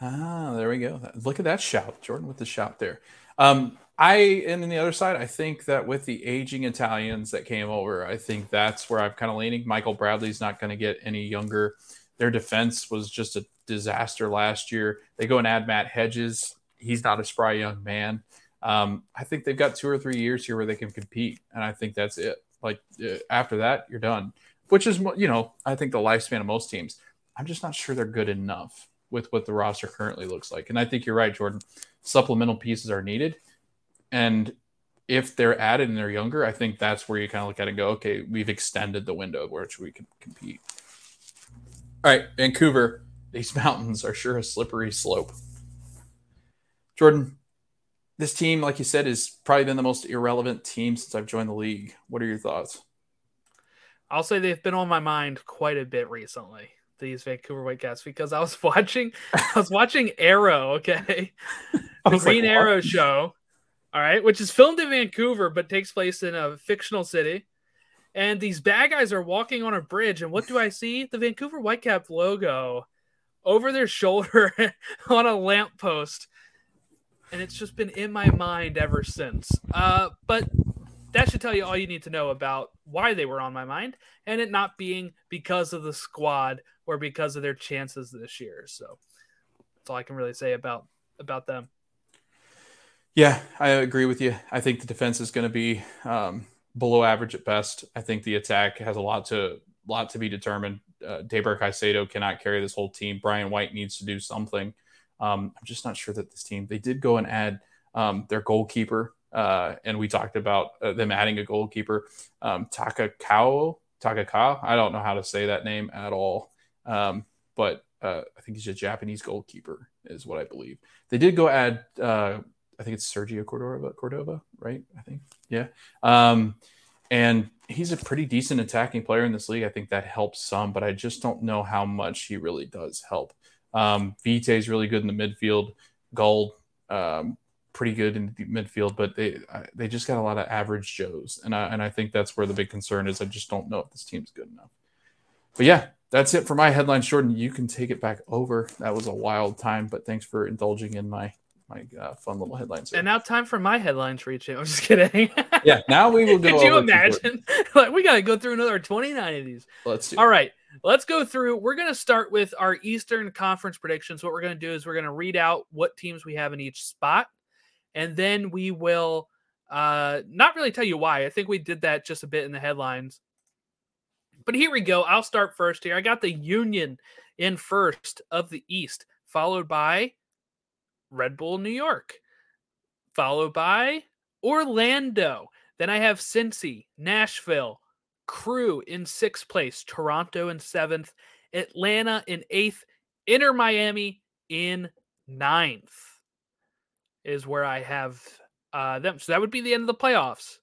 Ah, there we go. Look at that shout, Jordan, with the shout there. Um, I and on the other side, I think that with the aging Italians that came over, I think that's where I'm kind of leaning. Michael Bradley's not going to get any younger. Their defense was just a disaster last year. They go and add Matt Hedges. He's not a spry young man. Um, I think they've got two or three years here where they can compete, and I think that's it. Like uh, after that, you're done. Which is, you know, I think the lifespan of most teams. I'm just not sure they're good enough with what the roster currently looks like. And I think you're right, Jordan. Supplemental pieces are needed and if they're added and they're younger, I think that's where you kind of look at it and go, okay, we've extended the window of which we can compete. All right, Vancouver, these mountains are sure a slippery slope. Jordan, this team, like you said, has probably been the most irrelevant team since I've joined the league. What are your thoughts? I'll say they've been on my mind quite a bit recently. These Vancouver Whitecaps because I was watching, I was watching Arrow. Okay, the Green like, Arrow show, all right, which is filmed in Vancouver but takes place in a fictional city. And these bad guys are walking on a bridge, and what do I see? The Vancouver Whitecap logo over their shoulder on a lamppost. And it's just been in my mind ever since. Uh, but that should tell you all you need to know about why they were on my mind, and it not being because of the squad or because of their chances this year. So that's all I can really say about about them. Yeah, I agree with you. I think the defense is going to be um, below average at best. I think the attack has a lot to lot to be determined. Uh, Deiber Caicedo cannot carry this whole team. Brian White needs to do something. Um, I'm just not sure that this team. They did go and add um, their goalkeeper, uh, and we talked about uh, them adding a goalkeeper, um, Takakao. Takakao. I don't know how to say that name at all, um, but uh, I think he's a Japanese goalkeeper, is what I believe. They did go add uh, I think it's Sergio Cordova, Cordova, right? I think, yeah. Um, and he's a pretty decent attacking player in this league. I think that helps some, but I just don't know how much he really does help. Um, Vite is really good in the midfield. Gauld, um, pretty good in the midfield, but they they just got a lot of average Joes, and I and I think that's where the big concern is. I just don't know if this team's good enough. But yeah, that's it for my headlines, Jordan. You can take it back over. That was a wild time, but thanks for indulging in my my uh, fun little headlines. And now time for my headlines reaching. I'm just kidding. yeah, now we will go. Could you imagine? like we got to go through another 29 of these. Let's do. All right. let's go through. We're going to start with our Eastern Conference predictions. What we're going to do is we're going to read out what teams we have in each spot, and then we will uh, not really tell you why. I think we did that just a bit in the headlines. But here we go. I'll start first here. I got the Union in first of the East, followed by Red Bull New York, followed by Orlando. Then I have Cincy, Nashville, Crew in sixth place, Toronto in seventh, Atlanta in eighth, Inter Miami in ninth is where I have uh, them. So that would be the end of the playoffs.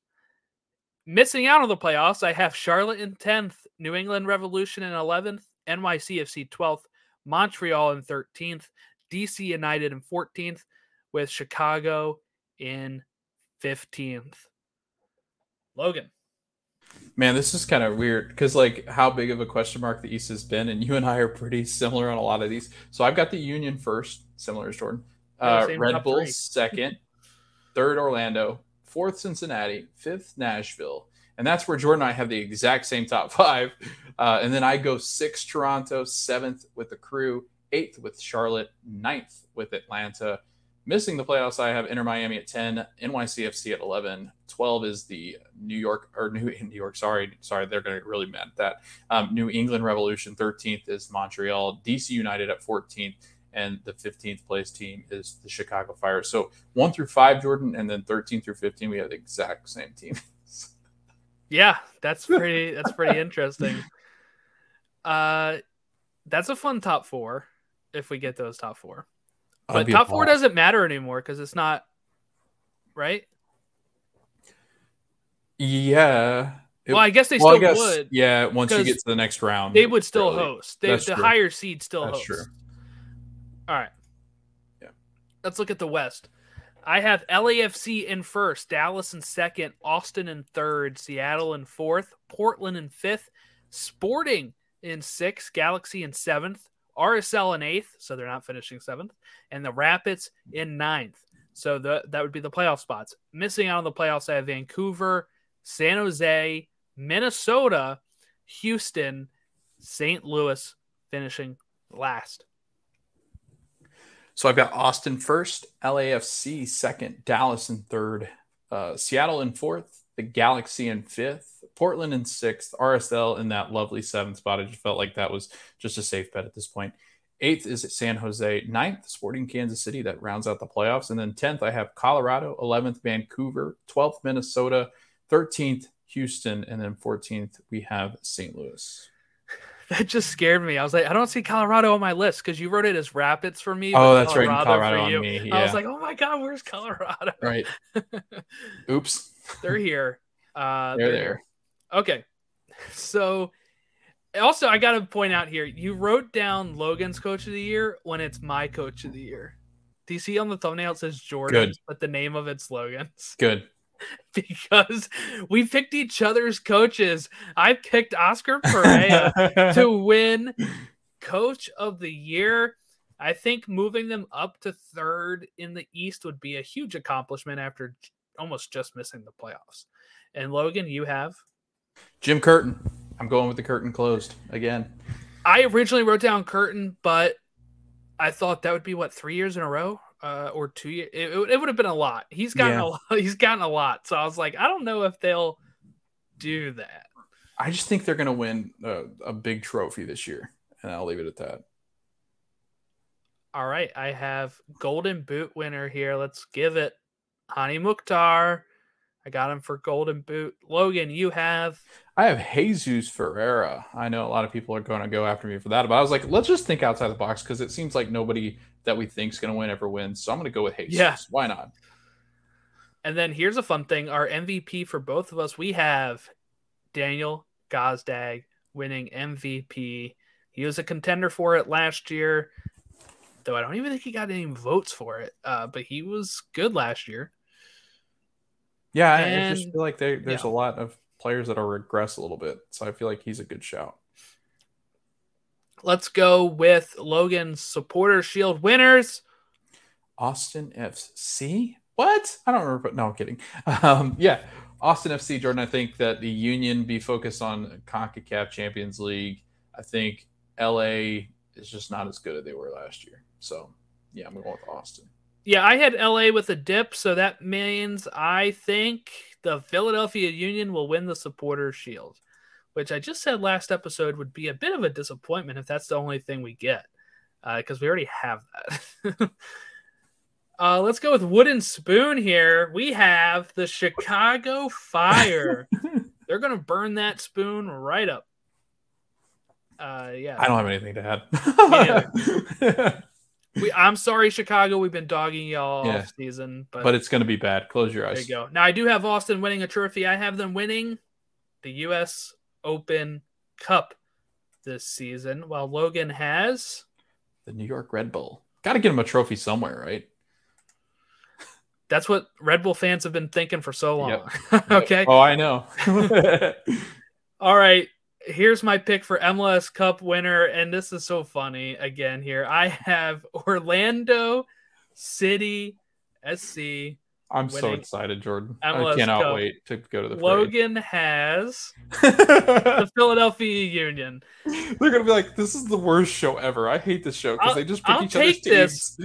Missing out on the playoffs, I have Charlotte in 10th, New England Revolution in 11th, NYCFC 12th, Montreal in 13th, DC United in 14th, with Chicago in 15th. Logan. Man, this is kind of weird because, like, how big of a question mark the East has been, and you and I are pretty similar on a lot of these. So I've got the Union first, similar as Jordan. Uh, Red Bull second, third Orlando, fourth Cincinnati, fifth Nashville, and that's where Jordan and I have the exact same top five. Uh, and then I go six Toronto, seventh with the Crew, eighth with Charlotte, ninth with Atlanta, Missing the playoffs, I have Inter Miami at 10, NYCFC at 11. 12 is the New York, or New, New York, sorry, sorry, they're going to get really mad at that. Um, New England Revolution, 13th is Montreal. DC United at 14th. And the 15th place team is the Chicago Fire. So one through five, Jordan, and then 13 through 15, we have the exact same team. yeah, that's pretty, that's pretty interesting. Uh, that's a fun top four if we get those top four. But top four doesn't matter anymore because it's not right. Yeah. It, well, I guess they well, still guess, would. Yeah, once you get to the next round, they would still really. host. They, the true. higher seed still That's host. True. All right. Yeah. Let's look at the West. I have LAFC in first, Dallas in second, Austin in third, Seattle in fourth, Portland in fifth, Sporting in sixth, Galaxy in seventh, RSL in eighth, so they're not finishing seventh, and the Rapids in ninth. So the, that would be the playoff spots. Missing out on the playoffs, I have Vancouver, San Jose, Minnesota, Houston, St. Louis finishing last. So I've got Austin first, LAFC second, Dallas in third, uh, Seattle in fourth, the Galaxy in fifth, Portland in sixth, RSL in that lovely seventh spot. I just felt like that was just a safe bet at this point. Eighth is San Jose. Ninth, Sporting Kansas City that rounds out the playoffs. And then 10th, I have Colorado. 11th, Vancouver. 12th, Minnesota. 13th, Houston. And then 14th, we have St. Louis. That just scared me. I was like, I don't see Colorado on my list because you wrote it as Rapids for me. Oh, that's Colorado right. Colorado on me. Yeah. I was like, oh my God, where's Colorado? Right. Oops. They're here. Uh, they're, they're there. Okay. So also I gotta point out here, you wrote down Logan's coach of the year when it's my coach of the year. Do you see on the thumbnail it says Jordan, Good. but the name of it's Logan's? Good. because we picked each other's coaches. I picked Oscar Pareja to win coach of the year. I think moving them up to third in the East would be a huge accomplishment after almost just missing the playoffs. And Logan, you have Jim Curtin. I'm going with the curtain closed again. I originally wrote down curtain, but I thought that would be what three years in a row, uh, or two years. It, it, would have been a lot. He's gotten yeah. a lot. He's gotten a lot. So I was like, I don't know if they'll do that. I just think they're going to win a, a big trophy this year, and I'll leave it at that. All right, I have Golden Boot winner here. Let's give it Hany Mukhtar. I got him for Golden Boot. Logan, you have. I have Jesus Ferreira. I know a lot of people are going to go after me for that, but I was like, let's just think outside the box because it seems like nobody that we think is going to win ever wins. So I'm going to go with Jesus. Yeah. Why not? And then here's a fun thing: our MVP for both of us, we have Daniel Gazdag winning MVP. He was a contender for it last year, though I don't even think he got any votes for it. Uh, but he was good last year. Yeah, and, I just feel like they, there's yeah. a lot of players that are regress a little bit, so I feel like he's a good shout. Let's go with Logan's supporter shield winners. Austin FC. What? I don't remember. But No, I'm kidding. Um, yeah, Austin FC. Jordan. I think that the Union be focused on Concacaf Champions League. I think LA is just not as good as they were last year. So yeah, I'm going with Austin. Yeah, I had LA with a dip, so that means I think the Philadelphia Union will win the Supporters Shield, which I just said last episode would be a bit of a disappointment if that's the only thing we get, because uh, we already have that. uh, let's go with Wooden Spoon here. We have the Chicago Fire. They're going to burn that spoon right up. Uh, yeah. I don't have anything to add. we, I'm sorry, Chicago. We've been dogging y'all yeah. off season, but but it's going to be bad. Close your eyes. There you go. Now I do have Austin winning a trophy. I have them winning the U.S. Open Cup this season, while Logan has the New York Red Bull. Got to get him a trophy somewhere, right? That's what Red Bull fans have been thinking for so long. Yep. okay. Oh, I know. All right here's my pick for MLS Cup winner, and this is so funny again here. I have Orlando City SC. I'm so excited, Jordan. MLS I cannot Cup. wait to go to the parade. Logan has the Philadelphia Union. They're gonna be like, "This is the worst show ever." I hate this show because they just pick I'll each other's this.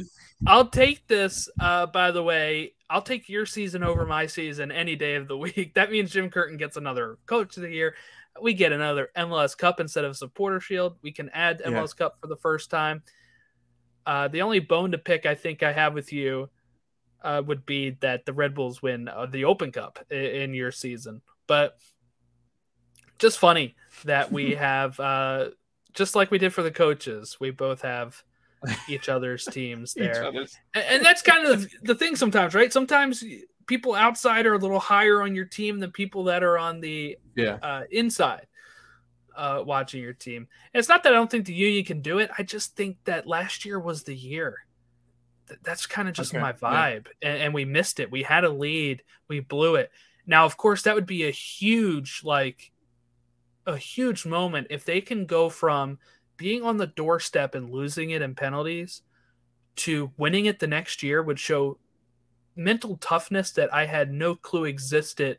I'll take this. Uh, by the way, I'll take your season over my season any day of the week. That means Jim Curtin gets another Coach of the Year we get another MLS Cup instead of Supporter Shield. We can add MLS yeah. Cup for the first time. Uh, the only bone to pick I think I have with you uh, would be that the Red Bulls win uh, the Open Cup in, in, your season. But just funny that we have, uh, just like we did for the coaches, we both have each other's teams there. Other's. And, and that's kind of the thing sometimes, right? Sometimes people outside are a little higher on your team than people that are on the yeah. uh, inside uh, watching your team. And it's not that I don't think the union can do it. I just think that last year was the year. Th- that's kind of just okay. my vibe. Yeah. And, and we missed it. We had a lead, we blew it. Now, of course, that would be a huge, like, a huge moment if they can go from being on the doorstep and losing it in penalties to winning it the next year would show mental toughness that I had no clue existed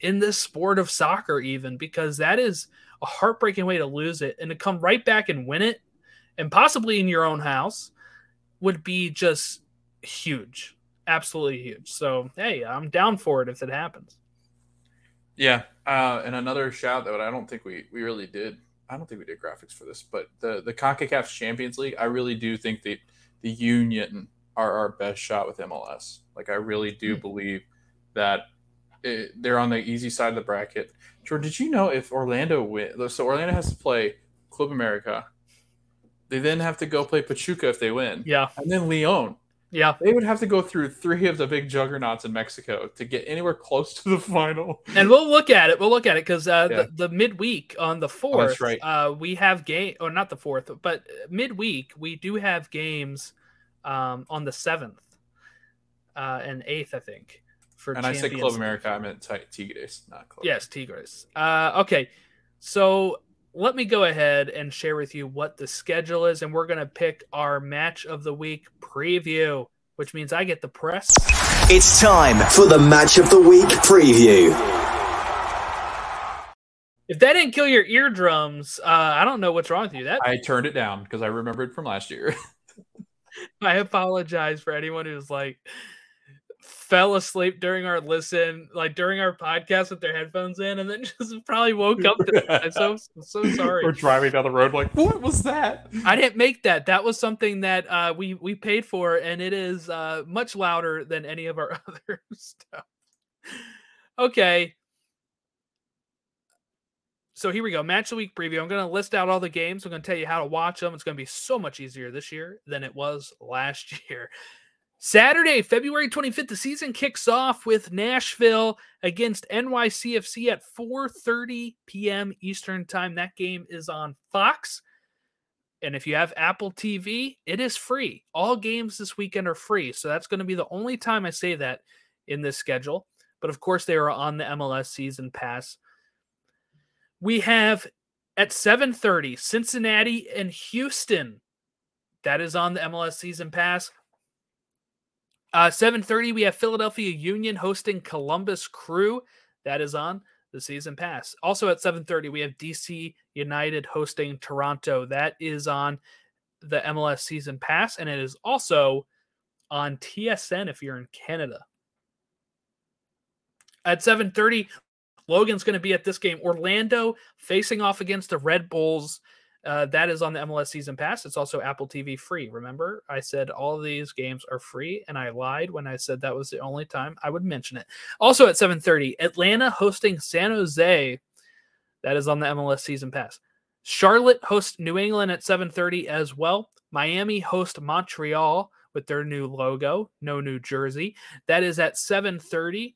in this sport of soccer, even because that is a heartbreaking way to lose it and to come right back and win it and possibly in your own house would be just huge. Absolutely huge. So, hey, I'm down for it if it happens. Yeah. Uh, and another shout that I don't think we, we really did. I don't think we did graphics for this, but the, the CONCACAF Champions League, I really do think that the union are our best shot with MLS. Like I really do mm-hmm. believe that it, they're on the easy side of the bracket. Jordan, did you know if Orlando win, so Orlando has to play Club America, they then have to go play Pachuca if they win. Yeah, and then Leon. Yeah, they would have to go through three of the big juggernauts in Mexico to get anywhere close to the final. And we'll look at it. We'll look at it because uh, yeah. the, the midweek on the fourth, oh, that's right. Uh, we have game or not the fourth, but midweek we do have games um, on the seventh uh, and eighth, I think. For and I said Club America, I meant Tigres, not Club. Yes, Tigres. Uh, okay, so let me go ahead and share with you what the schedule is, and we're gonna pick our match of the week preview, which means I get the press. It's time for the match of the week preview. If that didn't kill your eardrums, uh, I don't know what's wrong with you. That I turned it down because I remembered from last year. I apologize for anyone who's like fell asleep during our listen, like during our podcast with their headphones in, and then just probably woke up. To I'm so so sorry. We're driving down the road, like, what was that? I didn't make that. That was something that uh, we we paid for, and it is uh, much louder than any of our other stuff. Okay, so here we go. Match of the week preview. I'm going to list out all the games. I'm going to tell you how to watch them. It's going to be so much easier this year than it was last year. Saturday, February 25th, the season kicks off with Nashville against NYCFC at 4:30 p.m. Eastern Time. That game is on Fox. And if you have Apple TV, it is free. All games this weekend are free. So that's going to be the only time I say that in this schedule. But of course, they are on the MLS season pass we have at 7:30 Cincinnati and Houston. That is on the MLS season pass. Uh 7:30 we have Philadelphia Union hosting Columbus Crew. That is on the season pass. Also at 7:30 we have DC United hosting Toronto. That is on the MLS season pass and it is also on TSN if you're in Canada. At 7:30 Logan's going to be at this game. Orlando facing off against the Red Bulls. Uh, that is on the MLS season pass. It's also Apple TV free. Remember, I said all these games are free, and I lied when I said that was the only time I would mention it. Also at 7:30, Atlanta hosting San Jose. That is on the MLS season pass. Charlotte hosts New England at 7:30 as well. Miami host Montreal with their new logo, no New Jersey. That is at 7:30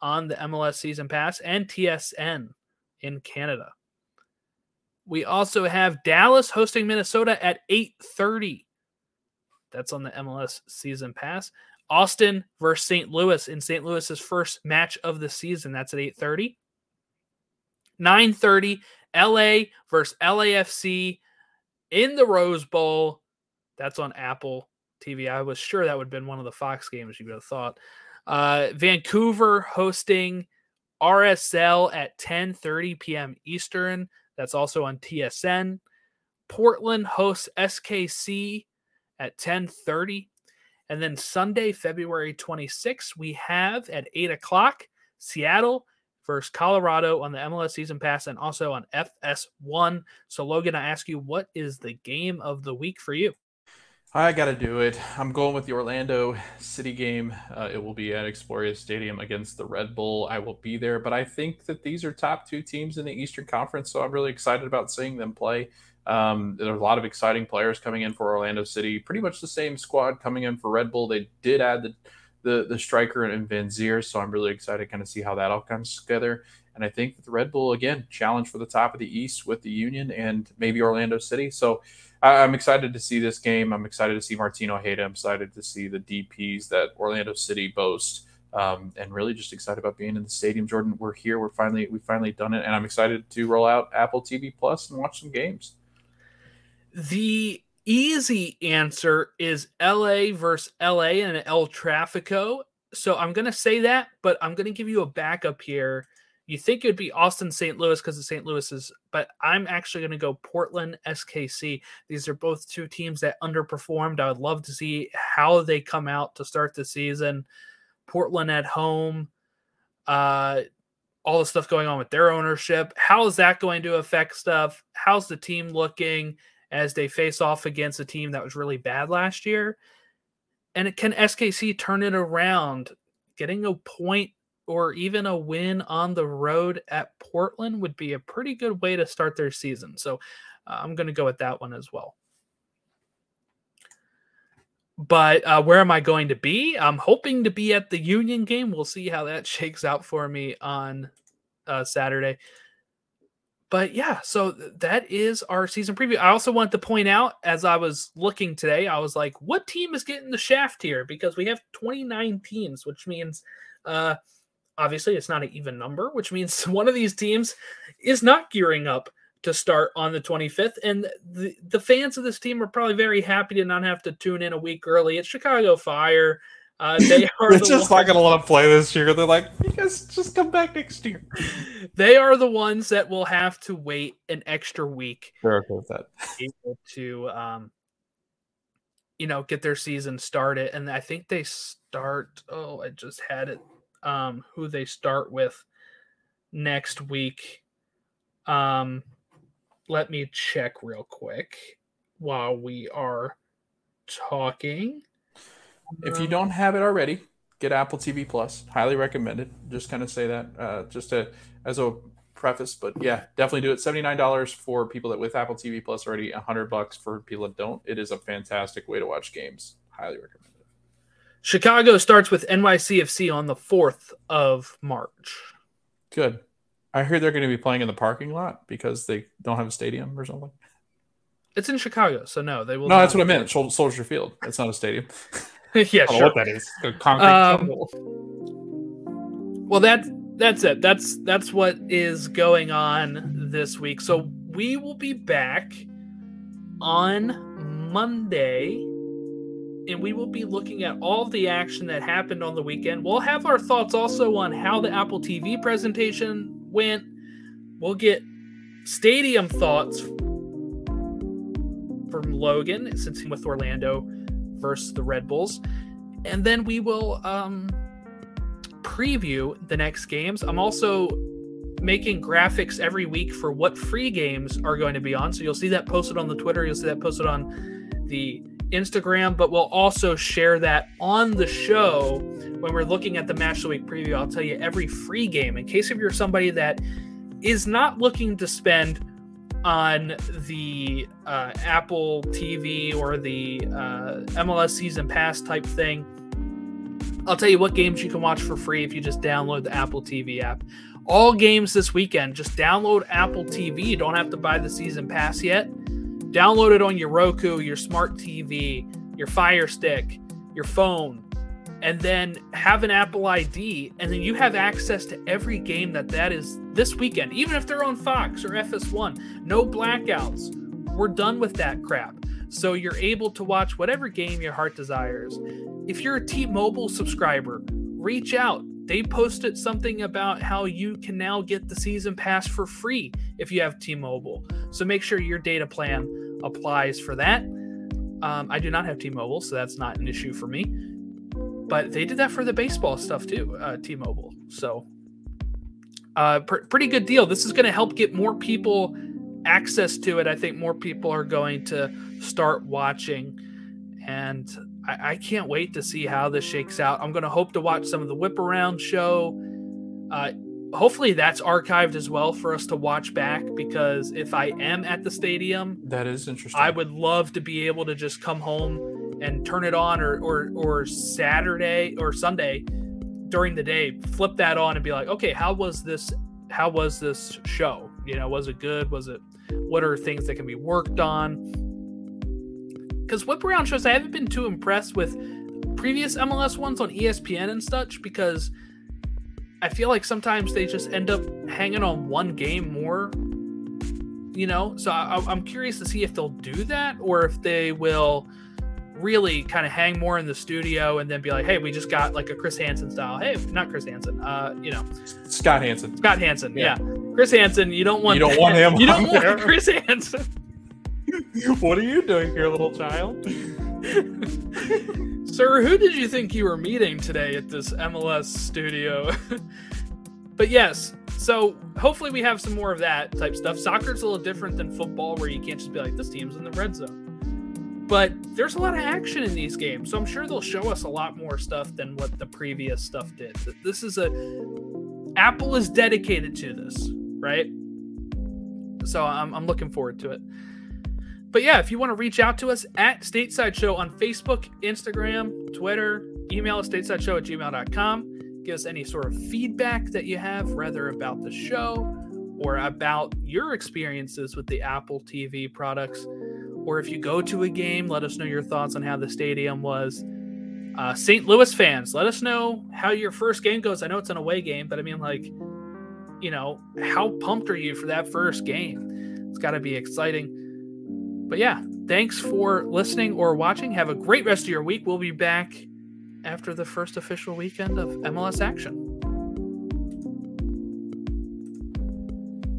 on the MLS season pass and TSN in Canada. We also have Dallas hosting Minnesota at 8:30. That's on the MLS season pass. Austin versus St. Louis in St. Louis's first match of the season. That's at 8:30. 9:30 LA versus LAFC in the Rose Bowl. That's on Apple TV. I was sure that would have been one of the Fox games you would have thought. Uh, Vancouver hosting RSL at 10:30 p.m. Eastern. That's also on TSN. Portland hosts SKC at 10:30, and then Sunday, February 26th, we have at 8 o'clock Seattle versus Colorado on the MLS season pass and also on FS1. So, Logan, I ask you, what is the game of the week for you? I got to do it. I'm going with the Orlando City game. Uh, it will be at Exploria Stadium against the Red Bull. I will be there, but I think that these are top two teams in the Eastern Conference, so I'm really excited about seeing them play. Um, there's a lot of exciting players coming in for Orlando City. Pretty much the same squad coming in for Red Bull. They did add the the, the striker and Vanzeir, so I'm really excited to kind of see how that all comes together. And I think that the Red Bull again challenge for the top of the East with the Union and maybe Orlando City. So I'm excited to see this game. I'm excited to see Martino Ojeda. I'm excited to see the DPs that Orlando City boast. Um, and really just excited about being in the stadium. Jordan, we're here. We're finally we finally done it, and I'm excited to roll out Apple TV Plus and watch some games. The easy answer is LA versus LA and El Trafico. So I'm gonna say that, but I'm gonna give you a backup here you think it'd be Austin St. Louis because of St. Louis's, but I'm actually going to go Portland SKC. These are both two teams that underperformed. I would love to see how they come out to start the season. Portland at home, uh, all the stuff going on with their ownership. How is that going to affect stuff? How's the team looking as they face off against a team that was really bad last year? And can SKC turn it around? Getting a point or even a win on the road at Portland would be a pretty good way to start their season. So uh, I'm going to go with that one as well. But uh, where am I going to be? I'm hoping to be at the Union game. We'll see how that shakes out for me on uh, Saturday. But yeah, so that is our season preview. I also want to point out as I was looking today, I was like, what team is getting the shaft here? Because we have 29 teams, which means uh, obviously it's not an even number, which means one of these teams is not gearing up to start on the 25th. And the, the fans of this team are probably very happy to not have to tune in a week early. It's Chicago Fire. Uh, they are They're just ones, not going to let them play this year. They're like, you guys just come back next year. They are the ones that will have to wait an extra week. They're okay with that. Able to, um, you know, get their season started. And I think they start. Oh, I just had it um, who they start with next week. Um, let me check real quick while we are talking. If you don't have it already, get Apple TV Plus. Highly recommended. Just kind of say that uh, just to, as a preface, but yeah, definitely do it. Seventy nine dollars for people that with Apple TV Plus already. hundred bucks for people that don't. It is a fantastic way to watch games. Highly recommend. Chicago starts with NYCFC on the 4th of March. Good. I hear they're going to be playing in the parking lot because they don't have a stadium or something. It's in Chicago, so no, they will. No, that's what I meant. Soldier Field. It's not a stadium. yeah, sure. what that is. concrete um, well, that's that's it. That's that's what is going on this week. So we will be back on Monday and we will be looking at all the action that happened on the weekend. We'll have our thoughts also on how the Apple TV presentation went. We'll get stadium thoughts from Logan since he's with Orlando versus the Red Bulls. And then we will um, preview the next games. I'm also making graphics every week for what free games are going to be on. So you'll see that posted on the Twitter, you'll see that posted on the Instagram, but we'll also share that on the show when we're looking at the match of the week preview. I'll tell you every free game in case if you're somebody that is not looking to spend on the uh, Apple TV or the uh, MLS season pass type thing. I'll tell you what games you can watch for free if you just download the Apple TV app. All games this weekend, just download Apple TV. You don't have to buy the season pass yet. Download it on your Roku, your smart TV, your Fire Stick, your phone, and then have an Apple ID, and then you have access to every game that that is this weekend, even if they're on Fox or FS1. No blackouts. We're done with that crap. So you're able to watch whatever game your heart desires. If you're a T-Mobile subscriber, reach out. They posted something about how you can now get the season pass for free if you have T-Mobile. So make sure your data plan applies for that. Um, I do not have T-Mobile, so that's not an issue for me. But they did that for the baseball stuff too, uh, T-Mobile. So uh, pr- pretty good deal. This is going to help get more people access to it. I think more people are going to start watching, and I, I can't wait to see how this shakes out. I'm going to hope to watch some of the whip around show. Uh, hopefully that's archived as well for us to watch back because if I am at the stadium, That is interesting. I would love to be able to just come home and turn it on or or or Saturday or Sunday during the day, flip that on and be like, okay, how was this how was this show? You know, was it good? Was it what are things that can be worked on? Because whip around shows, I haven't been too impressed with previous MLS ones on ESPN and such because I feel like sometimes they just end up hanging on one game more you know so I, i'm curious to see if they'll do that or if they will really kind of hang more in the studio and then be like hey we just got like a chris hansen style hey not chris hansen uh you know Scott Hanson. scott hanson Yeah. yeah, chris hansen you don't want You don't want him you don't want there. chris hansen what are you doing here, little child? Sir, who did you think you were meeting today at this MLS studio? but yes, so hopefully we have some more of that type stuff. Soccer's a little different than football where you can't just be like, this team's in the red zone. But there's a lot of action in these games, so I'm sure they'll show us a lot more stuff than what the previous stuff did. This is a Apple is dedicated to this, right? So I'm, I'm looking forward to it. But yeah, if you want to reach out to us at Stateside Show on Facebook, Instagram, Twitter, email us stateside show at gmail.com. Give us any sort of feedback that you have, whether about the show or about your experiences with the Apple TV products. Or if you go to a game, let us know your thoughts on how the stadium was. Uh, St. Louis fans, let us know how your first game goes. I know it's an away game, but I mean, like, you know, how pumped are you for that first game? It's got to be exciting. But yeah, thanks for listening or watching. Have a great rest of your week. We'll be back after the first official weekend of MLS action.